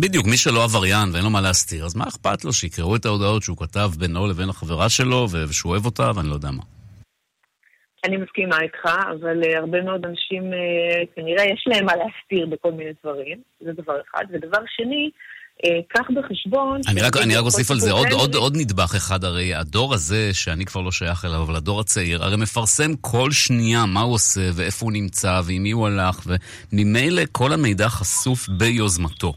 בדיוק, מי שלא עבריין ואין לו מה להסתיר, אז מה אכפת לו שיקראו את ההודעות שהוא כתב בינו לבין החברה שלו, ושהוא אוהב אותה, ואני לא יודע מה.
אני מסכימה איתך, אבל uh, הרבה מאוד אנשים, uh, כנראה יש להם מה להסתיר בכל מיני דברים, זה דבר אחד. ודבר שני, אה, קח בחשבון...
אני רק, אני רק אוסיף על זה עוד, עוד, עוד נדבך אחד, הרי הדור הזה, שאני כבר לא שייך אליו, אבל הדור הצעיר, הרי מפרסם כל שנייה מה הוא עושה ואיפה הוא נמצא ועם מי הוא הלך, וממילא כל המידע חשוף ביוזמתו.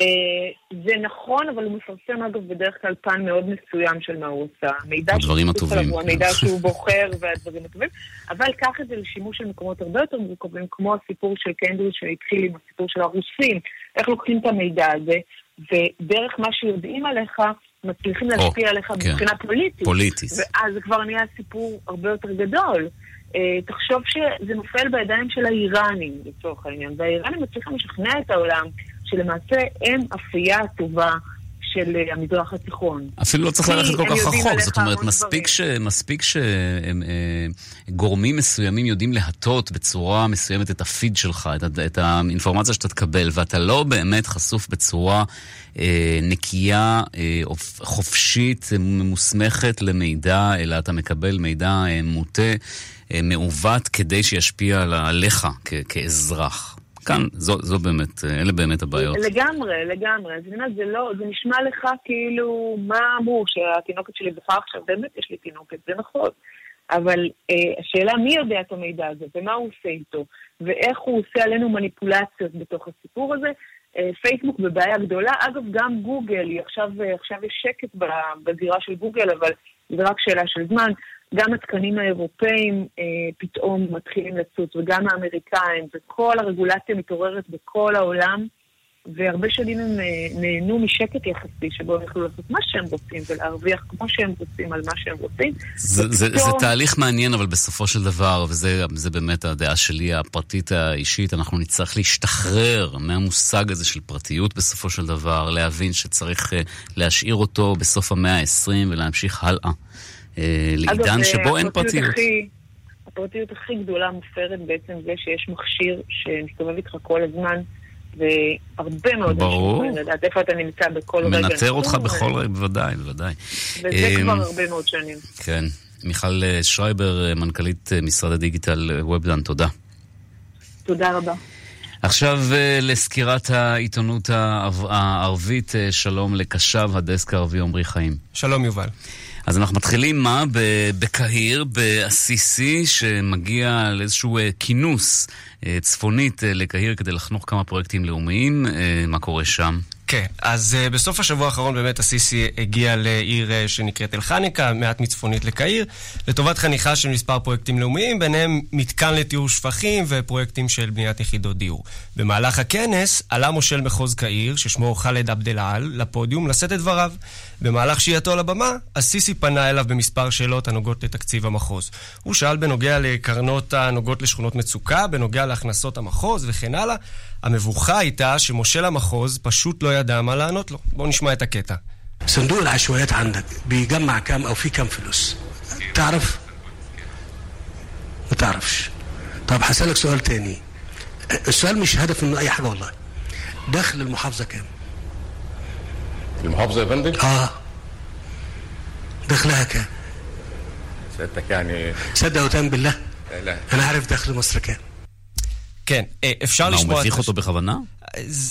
אה, זה נכון, אבל הוא מפרסם אגב בדרך כלל פן מאוד מסוים של מה הוא עושה.
הדברים הטובים.
הוא המידע <laughs> שהוא בוחר והדברים הטובים, אבל קח את זה לשימוש של מקומות הרבה יותר מורכבים, כמו הסיפור של קנדל שהתחיל עם הסיפור של הרוסים, איך לוקחים את המידע הזה, ודרך מה שיודעים עליך, מצליחים להשפיע עליך כן. מבחינה פוליטית.
פוליטית.
ואז זה כבר נהיה סיפור הרבה יותר גדול. Uh, תחשוב שזה נופל בידיים של האיראנים, לצורך העניין, והאיראנים מצליחים לשכנע את העולם שלמעשה הם אפייה הטובה של אה, המזרח התיכון.
אפילו לא צריך ללכת כל כך רחוק, זאת אומרת, מספיק, ש, מספיק שגורמים מסוימים יודעים להטות בצורה מסוימת את הפיד שלך, את, את האינפורמציה שאתה תקבל, ואתה לא באמת חשוף בצורה אה, נקייה, אה, חופשית, מוסמכת למידע, אלא אתה מקבל מידע אה, מוטה, אה, מעוות, כדי שישפיע עליך כאזרח. כאן, זו, זו באמת, אלה באמת הבעיות.
לגמרי, לגמרי. אז אומרת, זה לא, זה נשמע לך כאילו, מה אמרו, שהתינוקת שלי בכה עכשיו, באמת יש לי תינוקת, זה נכון. אבל אה, השאלה מי יודע את המידע הזה, ומה הוא עושה איתו, ואיך הוא עושה עלינו מניפולציות בתוך הסיפור הזה. אה, פייסבוק בבעיה גדולה. אגב, גם גוגל, עכשיו, אה, עכשיו יש שקט בזירה של גוגל, אבל זה רק שאלה של זמן. גם התקנים האירופאים אה, פתאום מתחילים לצוץ, וגם האמריקאים, וכל הרגולציה מתעוררת בכל העולם, והרבה שנים הם אה, נהנו משקט יחסי, שבו הם יכלו לעשות מה שהם רוצים ולהרוויח כמו שהם רוצים על מה שהם רוצים.
זה, ופתאום... זה, זה תהליך מעניין, אבל בסופו של דבר, וזה באמת הדעה שלי הפרטית האישית, אנחנו נצטרך להשתחרר מהמושג הזה של פרטיות בסופו של דבר, להבין שצריך אה, להשאיר אותו בסוף המאה ה-20 ולהמשיך הלאה. אה, לעידן שבו אין פרטיות.
הפרטיות הכי גדולה מופרת בעצם זה שיש מכשיר שמסתובב איתך כל הזמן, והרבה מאוד אנשים יכולים לדעת איפה אתה נמצא בכל רגע.
מנטר אותך בכל רגע, בוודאי, בוודאי.
וזה אה, כבר הרבה מאוד שנים.
כן. מיכל אה, שרייבר, מנכ"לית משרד הדיגיטל ובדן, תודה.
תודה רבה.
עכשיו לסקירת העיתונות הערבית, שלום לקשב הדסק הערבי עמרי חיים.
שלום יובל.
אז אנחנו מתחילים מה? בקהיר, באסיסי, שמגיע לאיזשהו אה, כינוס אה, צפונית אה, לקהיר כדי לחנוך כמה פרויקטים לאומיים. מה קורה שם?
כן, אז uh, בסוף השבוע האחרון באמת הסיסי הגיע לעיר uh, שנקראת אל-חניקה, מעט מצפונית לקהיר, לטובת חניכה של מספר פרויקטים לאומיים, ביניהם מתקן לטיהור שפכים ופרויקטים של בניית יחידות דיור. במהלך הכנס עלה מושל מחוז קהיר, ששמו חאלד עבד אל-על, לפודיום לשאת את דבריו. במהלך שהייתו על הבמה, הסיסי פנה אליו במספר שאלות הנוגעות לתקציב המחוז. הוא שאל בנוגע לקרנות הנוגעות לשכונות מצוקה, בנוגע להכנסות המחוז וכן הלאה. המבוכה הייתה שמושל המחוז פשוט לא ידע מה לענות לו. בואו נשמע את הקטע.
صندوق العشوائيات عندك بيجمع كام او في كام فلوس تعرف ما تعرفش طب هسألك سؤال تاني السؤال مش هدف منه اي حاجه والله دخل المحافظه كام
المحافظه يا فندم
اه دخلها كام
سيادتك يعني
صدق وتأمن بالله
لا
انا عارف دخل مصر كام
כן, אפשר לשמוע...
מה, הוא מביך אותו בכוונה?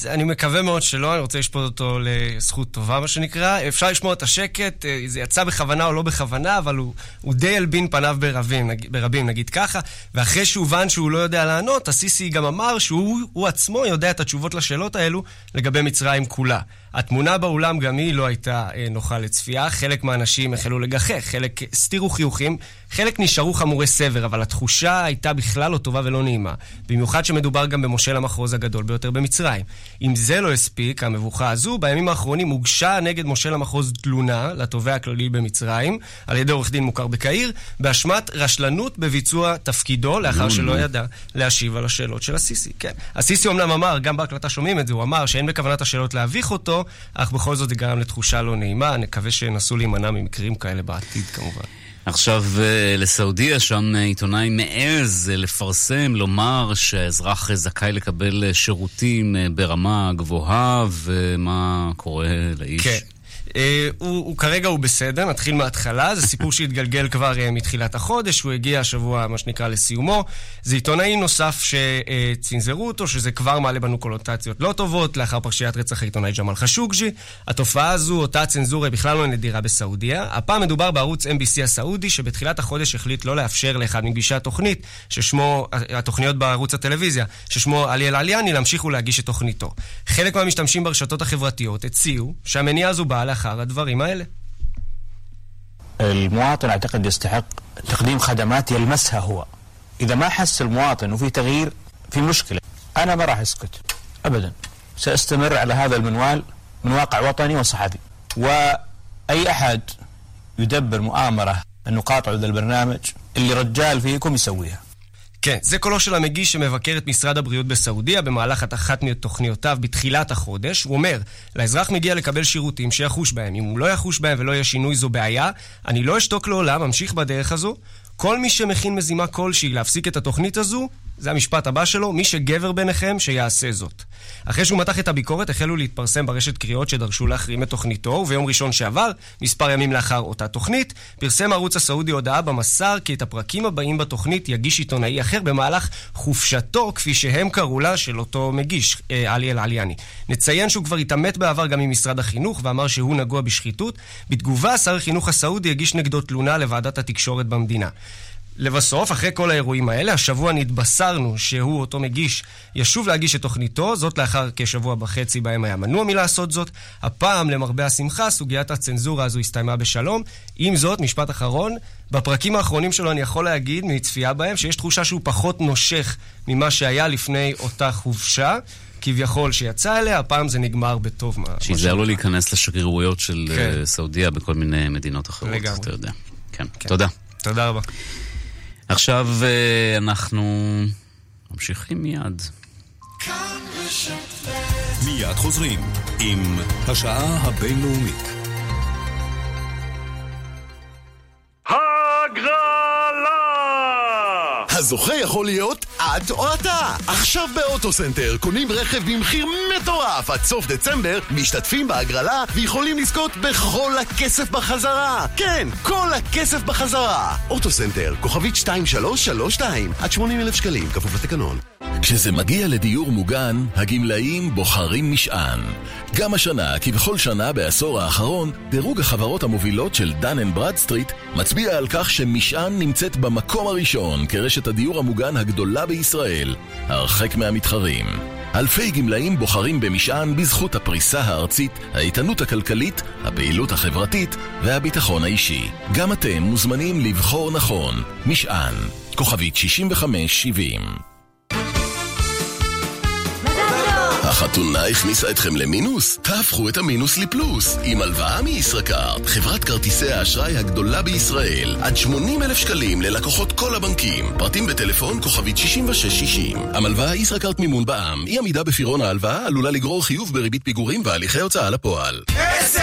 אני מקווה מאוד שלא, אני רוצה לשפוט אותו לזכות טובה, מה שנקרא. אפשר לשמוע את השקט, זה יצא בכוונה או לא בכוונה, אבל הוא, הוא די הלבין פניו ברבים, נגיד, ברבים, נגיד ככה. ואחרי שהובן שהוא לא יודע לענות, הסיסי גם אמר שהוא עצמו יודע את התשובות לשאלות האלו לגבי מצרים כולה. התמונה באולם גם היא לא הייתה אה, נוחה לצפייה, חלק מהאנשים החלו לגחך, חלק הסתירו חיוכים, חלק נשארו חמורי סבר, אבל התחושה הייתה בכלל לא טובה ולא נעימה. במיוחד שמדובר גם במושל המחרוז הגדול ביותר במצרים. אם זה לא הספיק, המבוכה הזו, בימים האחרונים הוגשה נגד מושל המחוז תלונה לתובע הכללי במצרים, על ידי עורך דין מוכר בקהיר, באשמת רשלנות בביצוע תפקידו, לאחר שלא ידע להשיב על השאלות של הסיסי. כן. הסיסי אומנם אמר, גם בהקלטה שומעים את זה, הוא אמר שאין בכוונת השאלות להביך אותו, אך בכל זאת זה גרם לתחושה לא נעימה. נקווה שינסו להימנע ממקרים כאלה בעתיד כמובן.
עכשיו אה, לסעודיה, שם אה, עיתונאי מעז אה, לפרסם, לומר שהאזרח זכאי לקבל שירותים ברמה גבוהה, ומה קורה לאיש?
כן. אה, הוא, הוא כרגע הוא בסדר, נתחיל מההתחלה, זה סיפור שהתגלגל כבר אה, מתחילת החודש, הוא הגיע השבוע, מה שנקרא, לסיומו. זה עיתונאי נוסף שצנזרו אותו, שזה כבר מעלה בנו קולוטציות לא טובות, לאחר פרשיית רצח העיתונאי ג'מאל חשוג'י. התופעה הזו, אותה צנזורה, בכלל לא נדירה בסעודיה. הפעם מדובר בערוץ MBC הסעודי, שבתחילת החודש החליט לא לאפשר לאחד מגישי התוכנית, ששמו, התוכניות בערוץ הטלוויזיה, ששמו עלי אל-עליאני, להמשיך ולהגיש את תוכניתו. חלק מהמשתמשים ברשתות החברתיות הציעו שהמניע הזו באה לאחר אחר הדברים האלה.
المواطن اعتقد يستحق تقديم خدمات يلمسها هو اذا ما حس المواطن وفي تغيير في مشكله انا ما راح اسكت ابدا ساستمر على هذا المنوال من واقع وطني وصحفي واي احد يدبر مؤامره انه قاطعوا ذا البرنامج اللي رجال فيكم يسويها
כן, זה קולו של המגיש שמבקר את משרד הבריאות בסעודיה במהלך אחת מתוכניותיו בתחילת החודש. הוא אומר, לאזרח מגיע לקבל שירותים שיחוש בהם. אם הוא לא יחוש בהם ולא יהיה שינוי זו בעיה, אני לא אשתוק לעולם, אמשיך בדרך הזו. כל מי שמכין מזימה כלשהי להפסיק את התוכנית הזו, זה המשפט הבא שלו, מי שגבר ביניכם, שיעשה זאת. אחרי שהוא מתח את הביקורת, החלו להתפרסם ברשת קריאות שדרשו להחרים את תוכניתו, וביום ראשון שעבר, מספר ימים לאחר אותה תוכנית, פרסם הערוץ הסעודי הודעה במסר כי את הפרקים הבאים בתוכנית יגיש עיתונאי אחר במהלך חופשתו, כפי שהם קראו לה, של אותו מגיש, אה, עלי אל-עליאני. נציין שהוא כבר התעמת בעבר גם עם משרד החינוך, ואמר שהוא נגוע בשחיתות. בתגובה, שר החינוך הסעודי הגיש נגדו תלונה לוועדת התקשורת במדינה. לבסוף, אחרי כל האירועים האלה, השבוע נתבשרנו שהוא, אותו מגיש, ישוב להגיש את תוכניתו, זאת לאחר כשבוע וחצי בהם היה מנוע מלעשות זאת. הפעם, למרבה השמחה, סוגיית הצנזורה הזו הסתיימה בשלום. עם זאת, משפט אחרון, בפרקים האחרונים שלו אני יכול להגיד, מצפייה בהם, שיש תחושה שהוא פחות נושך ממה שהיה לפני אותה חופשה. כביכול שיצא אליה, הפעם זה נגמר בטוב.
שיזהר לו להיכנס לשגרירויות של כן. אה, סעודיה בכל מיני מדינות אחרות, לגמרי. אתה יודע. כן. כן. תודה.
תודה רבה.
עכשיו אה, אנחנו ממשיכים מיד.
מיד חוזרים עם השעה הבינלאומית.
הזוכה יכול להיות את או אתה. עכשיו באוטוסנטר קונים רכב במחיר מטורף עד סוף דצמבר, משתתפים בהגרלה ויכולים לזכות בכל הכסף בחזרה. כן, כל הכסף בחזרה. אוטוסנטר, כוכבית 2332, עד 80 אלף שקלים, כפוף לתקנון. כשזה מגיע לדיור מוגן, הגמלאים בוחרים משען. גם השנה, כבכל שנה בעשור האחרון, דירוג החברות המובילות של דן אנד ברדסטריט מצביע על כך שמשען נמצאת במקום הראשון כרשת הדיור המוגן הגדולה בישראל, הרחק מהמתחרים. אלפי גמלאים בוחרים במשען בזכות הפריסה הארצית, האיתנות הכלכלית, הפעילות החברתית והביטחון האישי. גם אתם מוזמנים לבחור נכון. משען, כוכבית 6570 החתונה הכניסה אתכם למינוס? תהפכו את המינוס לפלוס עם הלוואה מישראכרט, חברת כרטיסי האשראי הגדולה בישראל. עד 80 אלף שקלים ללקוחות כל הבנקים. פרטים בטלפון כוכבית 6660. המלוואה ישראכרט מימון בע"מ. אי עמידה בפירעון ההלוואה עלולה לגרור חיוב בריבית פיגורים והליכי הוצאה לפועל.
10,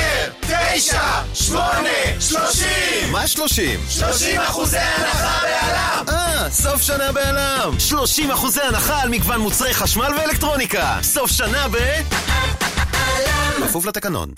9, 8, 30!
מה 30?
30 אחוזי הנחה בעלם!
אה, סוף שנה בעלם! 30 אחוזי הנחה על מגוון מוצרי חשמל ואלקטרוניקה! סוף שנה ב... כפוף לתקנון.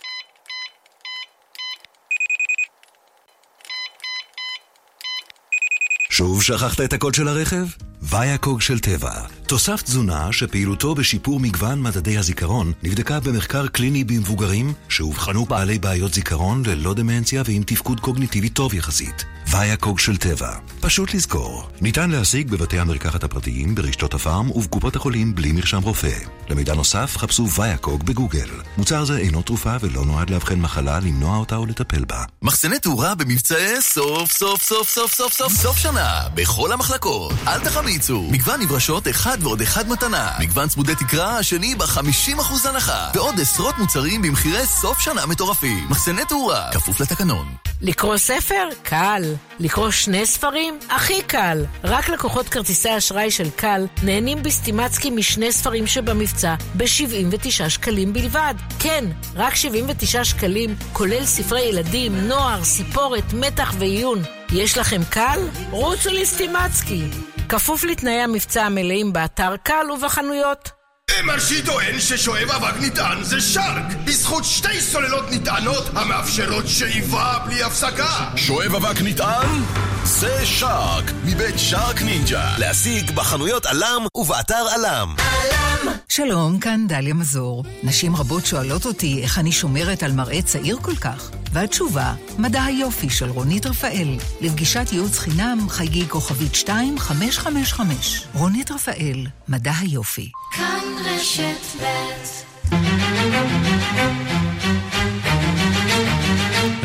שוב שכחת את הקוד של הרכב? ויאקוג של טבע, תוסף תזונה שפעילותו בשיפור מגוון מדדי הזיכרון נבדקה במחקר קליני במבוגרים שאובחנו בעלי בעיות זיכרון ללא דמנציה ועם תפקוד קוגניטיבי טוב יחסית. ויאקוג של טבע, פשוט לזכור. ניתן להשיג בבתי המרקחת הפרטיים, ברשתות הפארם ובקופות החולים בלי מרשם רופא. למידע נוסף חפשו ויאקוג בגוגל. מוצר זה אינו תרופה ולא נועד לאבחן מחלה, למנוע אותה או לטפל בה.
מחסני תאורה במבצעי סוף סוף סוף סוף סוף סוף סוף שנה בכל המחלקות. אל תחמיצו. מגוון נברשות אחד ועוד אחד מתנה. מגוון צמודי תקרה השני ב-50% הנחה. ועוד עשרות מוצרים במחירי סוף שנה מטורפים. מחסני תאורה, כפוף לתקנון.
לקרוא ספר? קל. לקרוא שני ספרים? הכי קל. רק לקוחות כרטיסי אשראי של קל נהנים בסטימצקי משני ספרים שבמבצע ב-79 שקלים בלבד. כן, רק 79 שקלים, כולל ספרי ילדים, נוער, סיפורת, מתח ועיון. יש לכם קל? רוצו לסטימצקי. כפוף לתנאי המבצע המלאים באתר קל ובחנויות.
מרשי טוען ששואב אבק נטען זה שרק בזכות שתי סוללות נטענות המאפשרות שאיבה בלי הפסקה
שואב אבק נטען? זה שרק מבית שרק נינג'ה להשיג בחנויות עלם ובאתר עלם
עלם שלום, כאן דליה מזור. נשים רבות שואלות אותי איך אני שומרת על מראה צעיר כל כך. והתשובה, מדע היופי של רונית רפאל. לפגישת ייעוץ חינם חייגי כוכבית 2555. רונית רפאל, מדע היופי.
כאן רשת ב'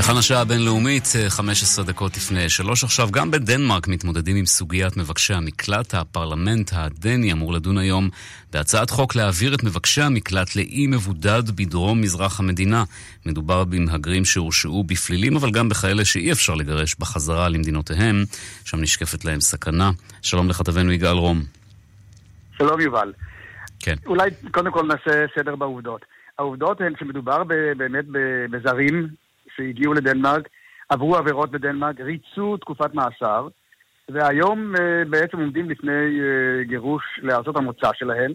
לכאן השעה הבינלאומית, 15 דקות לפני שלוש עכשיו. גם בדנמרק מתמודדים עם סוגיית מבקשי המקלט. הפרלמנט הדני אמור לדון היום בהצעת חוק להעביר את מבקשי המקלט לאי מבודד בדרום מזרח המדינה. מדובר במהגרים שהורשעו בפלילים, אבל גם בכאלה שאי אפשר לגרש בחזרה למדינותיהם, שם נשקפת להם סכנה. שלום לכתבנו יגאל רום.
שלום יובל.
כן.
אולי קודם כל נעשה סדר בעובדות. העובדות הן שמדובר באמת בזרים שהגיעו לדנמרק, עברו עבירות בדנמרק, ריצו תקופת מאסר, והיום uh, בעצם עומדים לפני uh, גירוש לארצות המוצא שלהם,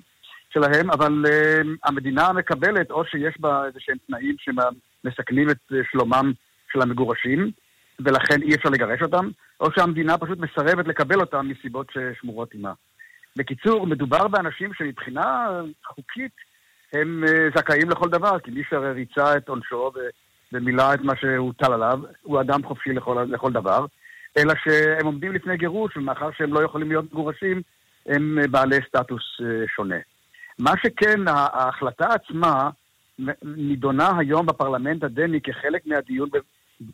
שלהם אבל uh, המדינה מקבלת או שיש בה איזה שהם תנאים שמסכנים את שלומם של המגורשים, ולכן אי אפשר לגרש אותם, או שהמדינה פשוט מסרבת לקבל אותם מסיבות ששמורות עימה. בקיצור, מדובר באנשים שמבחינה חוקית הם זכאים לכל דבר, כי מי שהרי ריצה את עונשו ו... ומילא את מה שהוטל עליו, הוא אדם חופשי לכל, לכל דבר, אלא שהם עומדים לפני גירוש, ומאחר שהם לא יכולים להיות מגורשים, הם בעלי סטטוס שונה. מה שכן, ההחלטה עצמה נידונה היום בפרלמנט הדני כחלק מהדיון,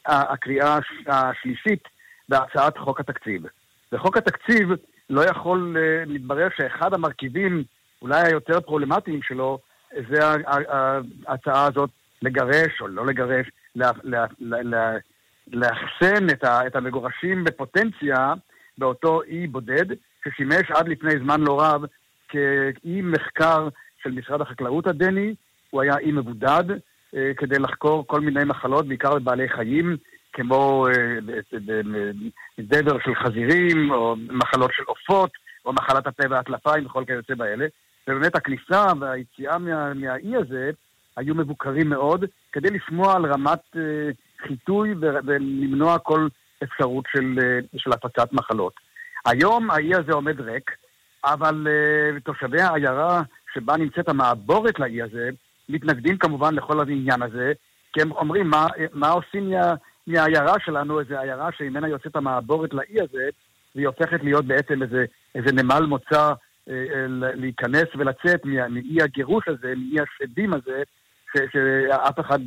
הקריאה השלישית בהצעת חוק התקציב. וחוק התקציב לא יכול, מתברר שאחד המרכיבים, אולי היותר פרובלמטיים שלו, זה ההצעה הזאת לגרש או לא לגרש, לאחסן את, את המגורשים בפוטנציה באותו אי בודד, ששימש עד לפני זמן לא רב כאי מחקר של משרד החקלאות הדני, הוא היה אי מבודד אה, כדי לחקור כל מיני מחלות, בעיקר בבעלי חיים, כמו אה, דבר של חזירים, או מחלות של עופות, או מחלת הפה והטלפיים וכל כיוצא באלה. ובאמת הכניסה והיציאה מה, מהאי הזה היו מבוקרים מאוד, כדי לשמוע על רמת uh, חיטוי ולמנוע כל אפשרות של, uh, של הפצת מחלות. היום האי הזה עומד ריק, אבל uh, תושבי העיירה שבה נמצאת המעבורת לאי הזה, מתנגדים כמובן לכל העניין הזה, כי הם אומרים, מה, מה עושים מה, מהעיירה שלנו, איזו עיירה שממנה יוצאת המעבורת לאי הזה, והיא הופכת להיות בעצם איזה, איזה נמל מוצא להיכנס ולצאת מאי הגירוש הזה, מאי השדים הזה, שאף אחד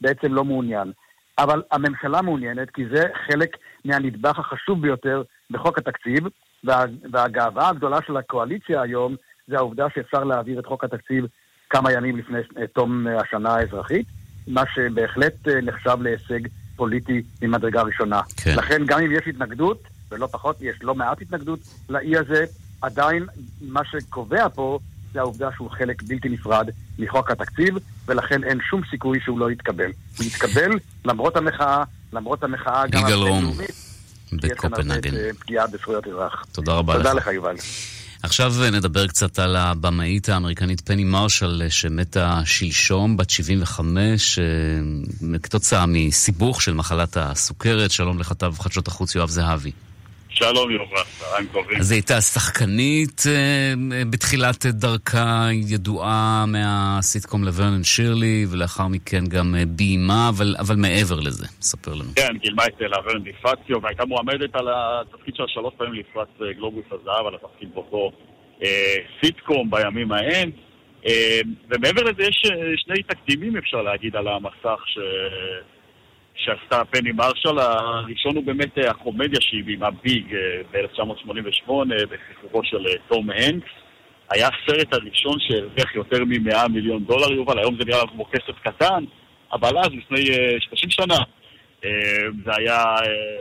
בעצם לא מעוניין. אבל הממשלה מעוניינת, כי זה חלק מהנדבך החשוב ביותר בחוק התקציב, וה, והגאווה הגדולה של הקואליציה היום זה העובדה שאפשר להעביר את חוק התקציב כמה ימים לפני תום השנה האזרחית, מה שבהחלט נחשב להישג פוליטי ממדרגה ראשונה. כן. לכן גם אם יש התנגדות, ולא פחות, יש לא מעט התנגדות לאי הזה, עדיין מה שקובע פה זה העובדה שהוא חלק בלתי נפרד מחוק התקציב, ולכן אין שום סיכוי שהוא לא יתקבל. הוא יתקבל למרות המחאה, למרות המחאה גם
הבינלאומית. בקופנהגן.
פגיעה בזכויות אזרח.
תודה רבה
תודה
לך.
תודה לך, יובל.
עכשיו נדבר קצת על הבמאית האמריקנית פני מרשל שמתה שלשום, בת 75, כתוצאה מסיבוך של מחלת הסוכרת. שלום לכתב חדשות החוץ יואב זהבי.
שלום יובל, צהריים טובים.
אז היא הייתה שחקנית אה, בתחילת דרכה, ידועה מהסיטקום לברנן שירלי, ולאחר מכן גם אה, ביימה, אבל, אבל מעבר לזה, ספר לנו.
כן, גילמה את לברן דיפציו, והייתה מועמדת על התפקיד שלה שלוש פעמים לפרס אה, גלובוס הזהב, על התפקיד באותו אה, סיטקום בימים ההם. אה, ומעבר לזה יש אה, שני תקדימים, אפשר להגיד, על המסך ש... שעשתה פני מרשל. הראשון הוא באמת אה, הקומדיה שהיא ביימה ביג אה, ב-1988 בסחררו של אה, תום הנקס. היה הסרט הראשון שהרוויח יותר מ-100 מיליון דולר, יובל, היום זה נראה כמו כסף קטן, אבל אז, לפני אה, 30 שנה, זה היה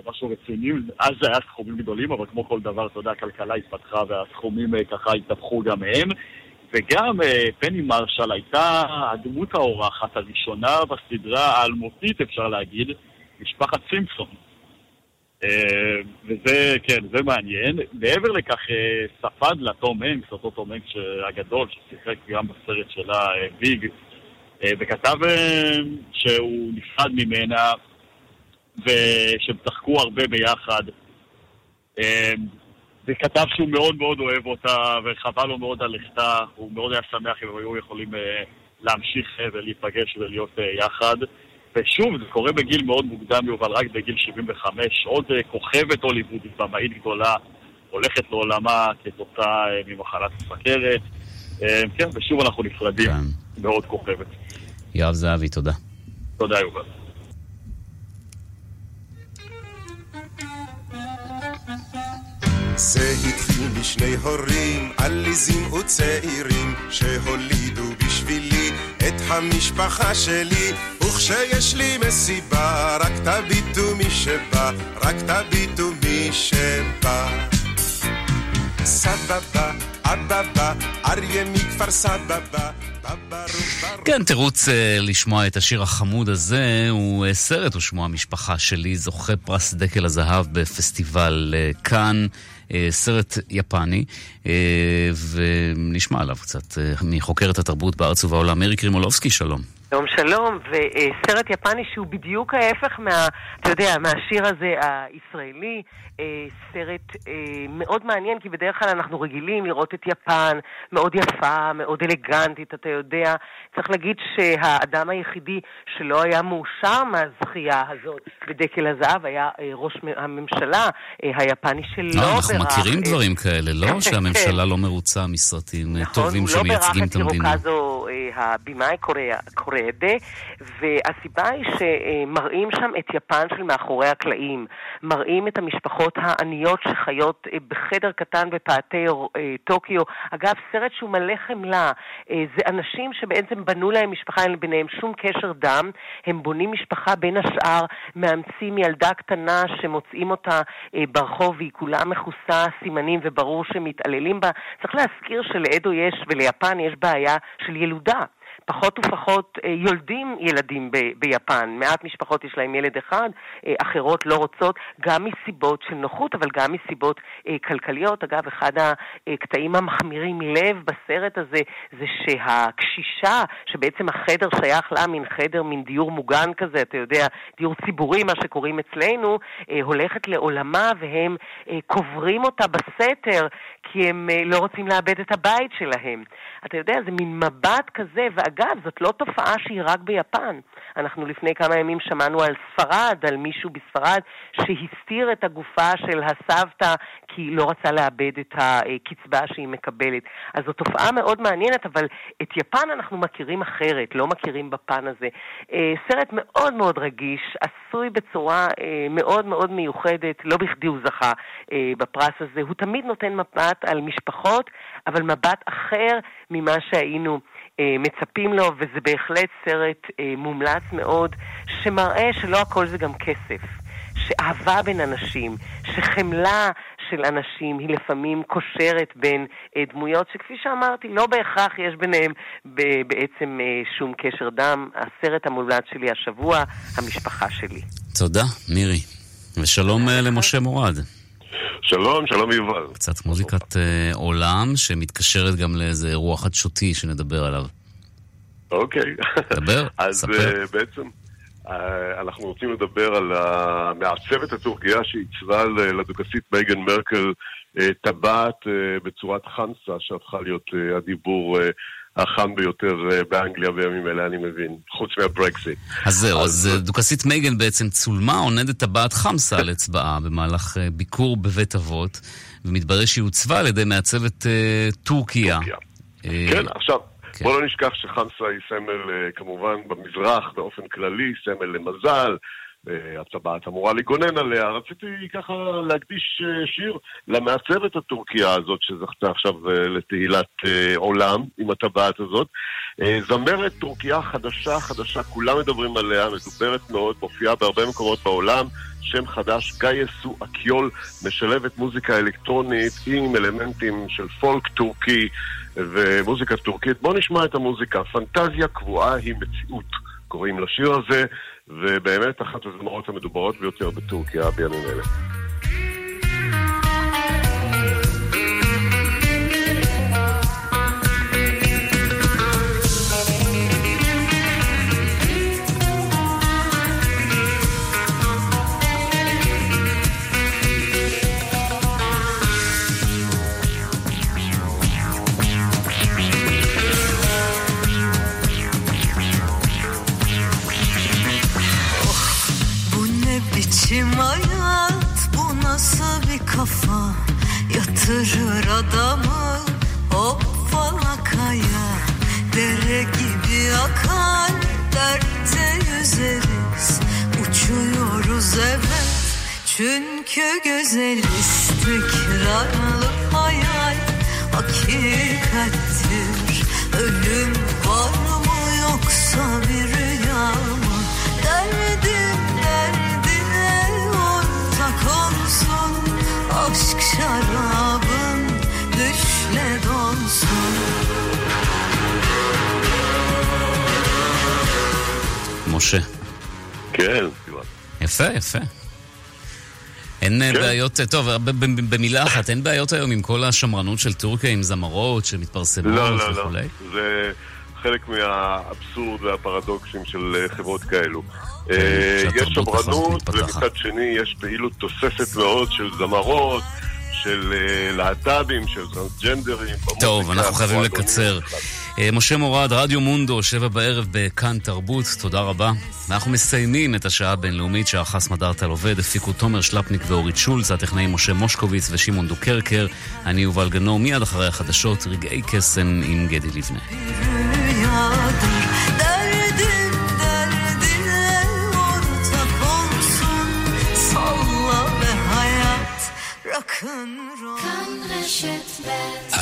משהו רציני, אז זה היה סכומים גדולים, אבל כמו כל דבר, אתה יודע, הכלכלה התפתחה והסכומים ככה התהפכו גם הם. וגם אה, פני מרשל הייתה הדמות האורחת הראשונה בסדרה האלמותית, אפשר להגיד, משפחת סימפסון. אה, וזה, כן, זה מעניין. מעבר לכך, אה, ספד לה תום הנקס, אותו תום הנקס הגדול, ששיחק גם בסרט שלה, ביג, וכתב שהוא נפרד ממנה, ושהם צחקו הרבה ביחד. אה, וכתב שהוא מאוד מאוד אוהב אותה, וחבל לו מאוד על לכתה, הוא מאוד היה שמח אם הם היו יכולים אה, להמשיך אה, ולהיפגש ולהיות אה, יחד. ושוב, זה קורה בגיל מאוד מוקדם, יובל, רק בגיל 75. עוד כוכבת הוליוודית, במאית גדולה, הולכת לעולמה כתוצאה אה, ממחלת הסכרת. כן, ושוב אנחנו נפרדים מאוד כוכבת.
יואב זהבי, תודה.
תודה, יובל.
זה התחיל משני הורים עליזים וצעירים שהולידו בשבילי את המשפחה שלי. וכשיש לי מסיבה רק תביטו מי שבא רק תביטו מי שבא. סבבה, אבבה, אריה מכפר סבבה
כן, תירוץ אה, לשמוע את השיר החמוד הזה הוא אה, סרט ושמו המשפחה שלי, זוכה פרס דקל הזהב בפסטיבל אה, כאן, סרט יפני, אה, ונשמע עליו קצת אה, מחוקרת התרבות בארץ ובעולם, מירי קרימולובסקי, שלום.
שלום שלום, וסרט יפני שהוא בדיוק ההפך מה, אתה יודע, מהשיר הזה הישראלי, אה, סרט אה, מאוד מעניין, כי בדרך כלל אנחנו רגילים לראות את יפן מאוד יפה, מאוד אלגנטית, אתה יודע. צריך להגיד שהאדם היחידי שלא היה מאושר מהזכייה הזאת בדקל הזהב היה אה, ראש הממשלה היפני שלא
אה, אנחנו מכירים
את-
דברים כאלה, לא <laughs>
כן,
שהממשלה לא מרוצה מסרטים אה, טובים
הוא לא
שמייצגים
את
את המדינה.
הירוקזו, אה, הבמאי קוריאה- קוריאדה, והסיבה היא שמראים שם את יפן של מאחורי הקלעים. מראים את המשפחות העניות שחיות אה, בחדר קטן בפאתי אה, טוקיו. אגב, סרט שהוא מלא חמלה. אה, זה אנשים שבעצם בנו להם משפחה, אין ביניהם שום קשר דם. הם בונים משפחה בין השאר, מאמצים ילדה קטנה שמוצאים אותה ברחוב והיא כולה מכוסה סימנים וברור שמתעללים בה. צריך להזכיר שלאדו יש וליפן יש בעיה של ילודה. פחות ופחות אה, יולדים ילדים ב- ביפן. מעט משפחות יש להם ילד אחד, אה, אחרות לא רוצות, גם מסיבות של נוחות, אבל גם מסיבות אה, כלכליות. אגב, אחד הקטעים המחמירים לב בסרט הזה זה שהקשישה, שבעצם החדר שייך לה, מין חדר, מין דיור מוגן כזה, אתה יודע, דיור ציבורי, מה שקוראים אצלנו, הולכת לעולמה והם קוברים אותה בסתר, כי הם לא רוצים לאבד את הבית שלהם. אתה יודע, זה מין מבט כזה, ואגב, זאת לא תופעה שהיא רק ביפן. אנחנו לפני כמה ימים שמענו על ספרד, על מישהו בספרד שהסתיר את הגופה של הסבתא כי לא רצה לאבד את הקצבה שהיא מקבלת. אז זו תופעה מאוד מעניינת, אבל את יפן אנחנו מכירים אחרת, לא מכירים בפן הזה. אה, סרט מאוד מאוד רגיש, עשוי בצורה אה, מאוד מאוד מיוחדת, לא בכדי הוא זכה אה, בפרס הזה. הוא תמיד נותן מבט על משפחות, אבל מבט אחר ממה שהיינו אה, מצפים לו, וזה בהחלט סרט אה, מומלץ מאוד, שמראה שלא הכל זה גם כסף. שאהבה בין אנשים, שחמלה של אנשים היא לפעמים קושרת בין אה, דמויות שכפי שאמרתי, לא בהכרח יש ביניהם ב- בעצם אה, שום קשר דם. הסרט המומלץ שלי השבוע, המשפחה שלי.
תודה, מירי. ושלום אה, למשה מורד.
שלום, שלום יובל.
קצת מוזיקת אה, עולם שמתקשרת גם לאיזה אירוע חדשותי שנדבר עליו.
אוקיי.
דבר, <laughs>
אז
ספר.
אה, בעצם, אה, אנחנו רוצים לדבר על המעצבת הטורקיה שעיצבה לדוכסית מייגן מרקל אה, טבעת אה, בצורת חמסה, שהפכה להיות הדיבור החם ביותר באנגליה בימים אלה, אני מבין, חוץ מהברקזיט.
אז זהו, אז דוכסית מייגן בעצם צולמה, עונדת טבעת חמסה על אצבעה במהלך ביקור בבית אבות, ומתברר שהיא עוצבה על ידי מעצבת טורקיה.
כן, עכשיו... כן. בוא לא נשכח שחמסה היא סמל, אה, כמובן, במזרח באופן כללי, סמל למזל. אה, הטבעת אמורה לגונן עליה. רציתי ככה להקדיש אה, שיר למעצבת הטורקיה הזאת שזכתה עכשיו לתהילת עולם עם הטבעת הזאת. זמרת טורקיה חדשה, חדשה, כולם מדברים עליה, מדוברת מאוד, מופיעה בהרבה מקומות בעולם. שם חדש, גאייסו אקיול, משלבת מוזיקה אלקטרונית עם אלמנטים של פולק טורקי. ומוזיקה טורקית. בואו נשמע את המוזיקה. פנטזיה קבועה היא מציאות, קוראים לשיר הזה, ובאמת אחת הזמרות המדוברות ביותר בטורקיה בימים אלה.
Kafa Yatırır adamı. Hop falakaya Dere gibi akar dertte yüzeriz. Uçuyoruz evet çünkü güzel istikrarlı hayal Hakikattir. Ölüm var mı yoksa Aşk şarabın düşle donsun
משה.
כן,
יפה, יפה. אין כן. בעיות, טוב, במילה אחת, אין בעיות היום עם כל השמרנות של טורקיה, עם זמרות שמתפרסמות
לא, לא, לא.
וכולי?
לא, זה חלק מהאבסורד והפרדוקסים של חברות כאלו. כן, יש שמרנות, ומצד שני יש פעילות תוססת מאוד של זמרות. של להט"בים, של טרנסג'נדרים.
טוב, אנחנו חייבים לקצר. משה מורד, רדיו מונדו, שבע בערב בכאן תרבות, תודה רבה. ואנחנו מסיימים את השעה הבינלאומית שערכה סמדארטה על עובד, הפיקו תומר שלפניק ואורית שולץ, הטכנאים משה מושקוביץ ושמעון דוקרקר, אני יובל גנור, מיד אחרי החדשות, רגעי קסם עם גדי לבנה.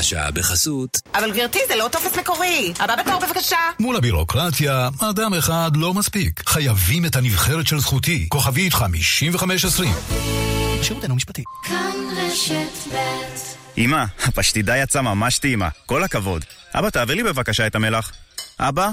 השעה בחסות.
אבל גברתי, זה לא טופס מקורי. הבא בתור בבקשה.
מול הבירוקרטיה, אדם אחד לא מספיק. חייבים את הנבחרת של זכותי. כוכבית 5520. שירותנו משפטי. כאן רשת ב'
אמא, הפשטידה יצאה ממש טעימה. כל הכבוד. אבא, תעביר לי בבקשה את המלח. אבא?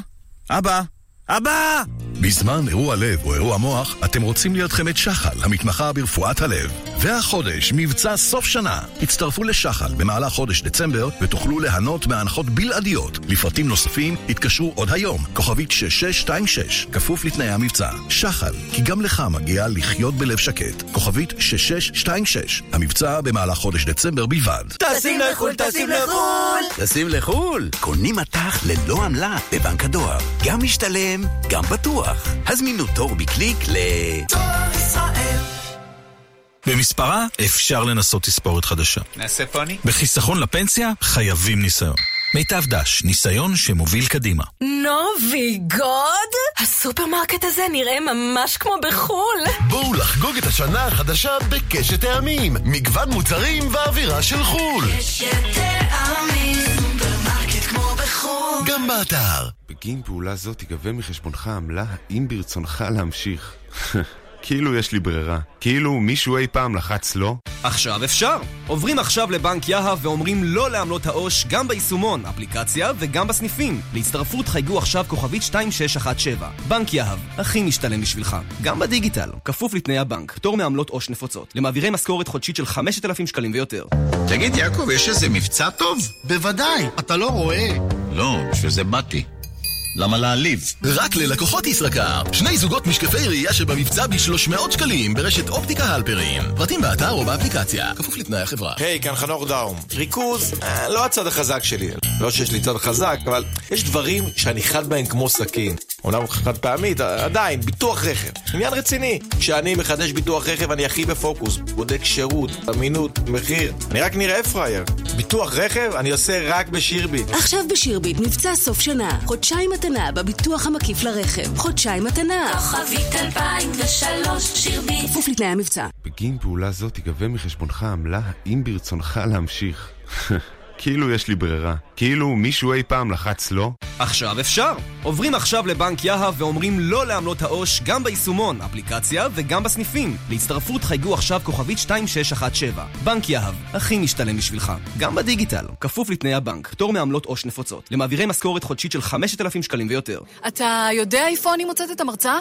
אבא? אבא!
בזמן אירוע לב או אירוע מוח, אתם רוצים להיות חמת שחל, המתמחה ברפואת הלב. והחודש, מבצע סוף שנה. הצטרפו לשחל במהלך חודש דצמבר ותוכלו ליהנות מהנחות בלעדיות. לפרטים נוספים, התקשרו עוד היום, כוכבית 6626, כפוף לתנאי המבצע. שחל, כי גם לך מגיע לחיות בלב שקט. כוכבית 6626, המבצע במהלך חודש דצמבר בלבד.
טסים לחו"ל, טסים לחו"ל!
טסים לחו"ל! קונים מטח ללא עמלה בבנק הדואר. גם משתלם, גם בטוח. הזמינו תור בקליק ל...
דואר ישראל
במספרה אפשר לנסות תספורת חדשה.
נעשה פוני?
בחיסכון לפנסיה חייבים ניסיון. מיטב דש, ניסיון שמוביל קדימה.
נובי גוד? הסופרמרקט הזה נראה ממש כמו בחו"ל.
בואו לחגוג את השנה החדשה בקשת טעמים. מגוון מוצרים ואווירה של חו"ל.
קשת טעמים, סופרמרקט כמו בחו"ל.
גם באתר.
בגין פעולה זו תיגבה מחשבונך עמלה האם ברצונך להמשיך. <laughs> כאילו יש לי ברירה. כאילו מישהו אי פעם לחץ לא?
עכשיו אפשר! עוברים עכשיו לבנק יהב ואומרים לא לעמלות העו"ש גם ביישומון, אפליקציה וגם בסניפים. להצטרפות חייגו עכשיו כוכבית 2617. בנק יהב, הכי משתלם בשבילך. גם בדיגיטל, כפוף לתנאי הבנק, פטור מעמלות עו"ש נפוצות. למעבירי משכורת חודשית של 5,000 שקלים ויותר.
תגיד יעקב, יש איזה מבצע טוב?
בוודאי, אתה לא רואה.
לא, בשביל זה באתי.
למה להעליב?
רק ללקוחות ישראכר. שני זוגות משקפי ראייה שבמבצע ב-300 שקלים ברשת אופטיקה הלפרים. פרטים באתר או באפליקציה, כפוף לתנאי החברה.
היי, כאן חנוך דאום. ריכוז, אה, לא הצד החזק שלי. לא שיש לי צד חזק, אבל יש דברים שאני חד בהם כמו סכין. אומנם חד פעמית, עדיין, ביטוח רכב. עניין רציני. כשאני מחדש ביטוח רכב אני הכי בפוקוס. בודק שירות, אמינות, מחיר. אני רק נראה פראייר. ביטוח רכב אני עושה רק בשירביט.
עכשיו בשירביט מבצע סוף שנה. חודשיים מתנה בביטוח המקיף לרכב. חודשיים מתנה.
כוכבית 2003 שירביט.
כפוף לתנאי המבצע.
בגין פעולה זו תיגבה מחשבונך עמלה האם ברצונך להמשיך. <laughs> כאילו יש לי ברירה. כאילו מישהו אי פעם לחץ לא?
עכשיו אפשר! עוברים עכשיו לבנק יהב ואומרים לא לעמלות העו"ש גם ביישומון, אפליקציה וגם בסניפים. להצטרפות חייגו עכשיו כוכבית 2617. בנק יהב, הכי משתלם בשבילך. גם בדיגיטל, כפוף לתנאי הבנק. פטור מעמלות עו"ש נפוצות. למעבירי משכורת חודשית של 5,000 שקלים ויותר.
אתה יודע איפה אני מוצאת את המרצה?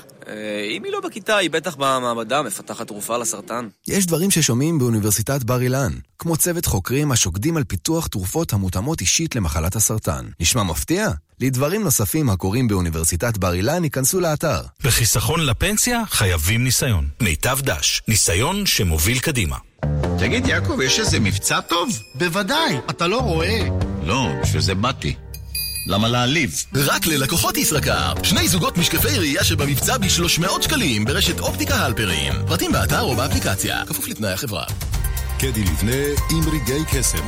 אם היא לא בכיתה, היא בטח במעבדה מפתחת תרופה לסרטן.
יש דברים ששומעים באוניברסיטת בר אילן, כמו צוות חוקרים השוקדים על פיתוח תרופות המותאמות אישית למחלת הסרטן. נשמע מפתיע? לדברים נוספים הקורים באוניברסיטת בר אילן, ייכנסו לאתר.
בחיסכון לפנסיה חייבים ניסיון. מיטב דש, ניסיון שמוביל קדימה.
תגיד, יעקב, יש איזה מבצע טוב?
בוודאי, אתה לא רואה.
לא, בשביל זה באתי. למה להעליב?
רק ללקוחות ישראכר. שני זוגות משקפי ראייה שבמבצע ב-300 שקלים ברשת אופטיקה הלפרים. פרטים באתר או באפליקציה, כפוף לתנאי החברה.
קדי לבנה עם רגעי קסם.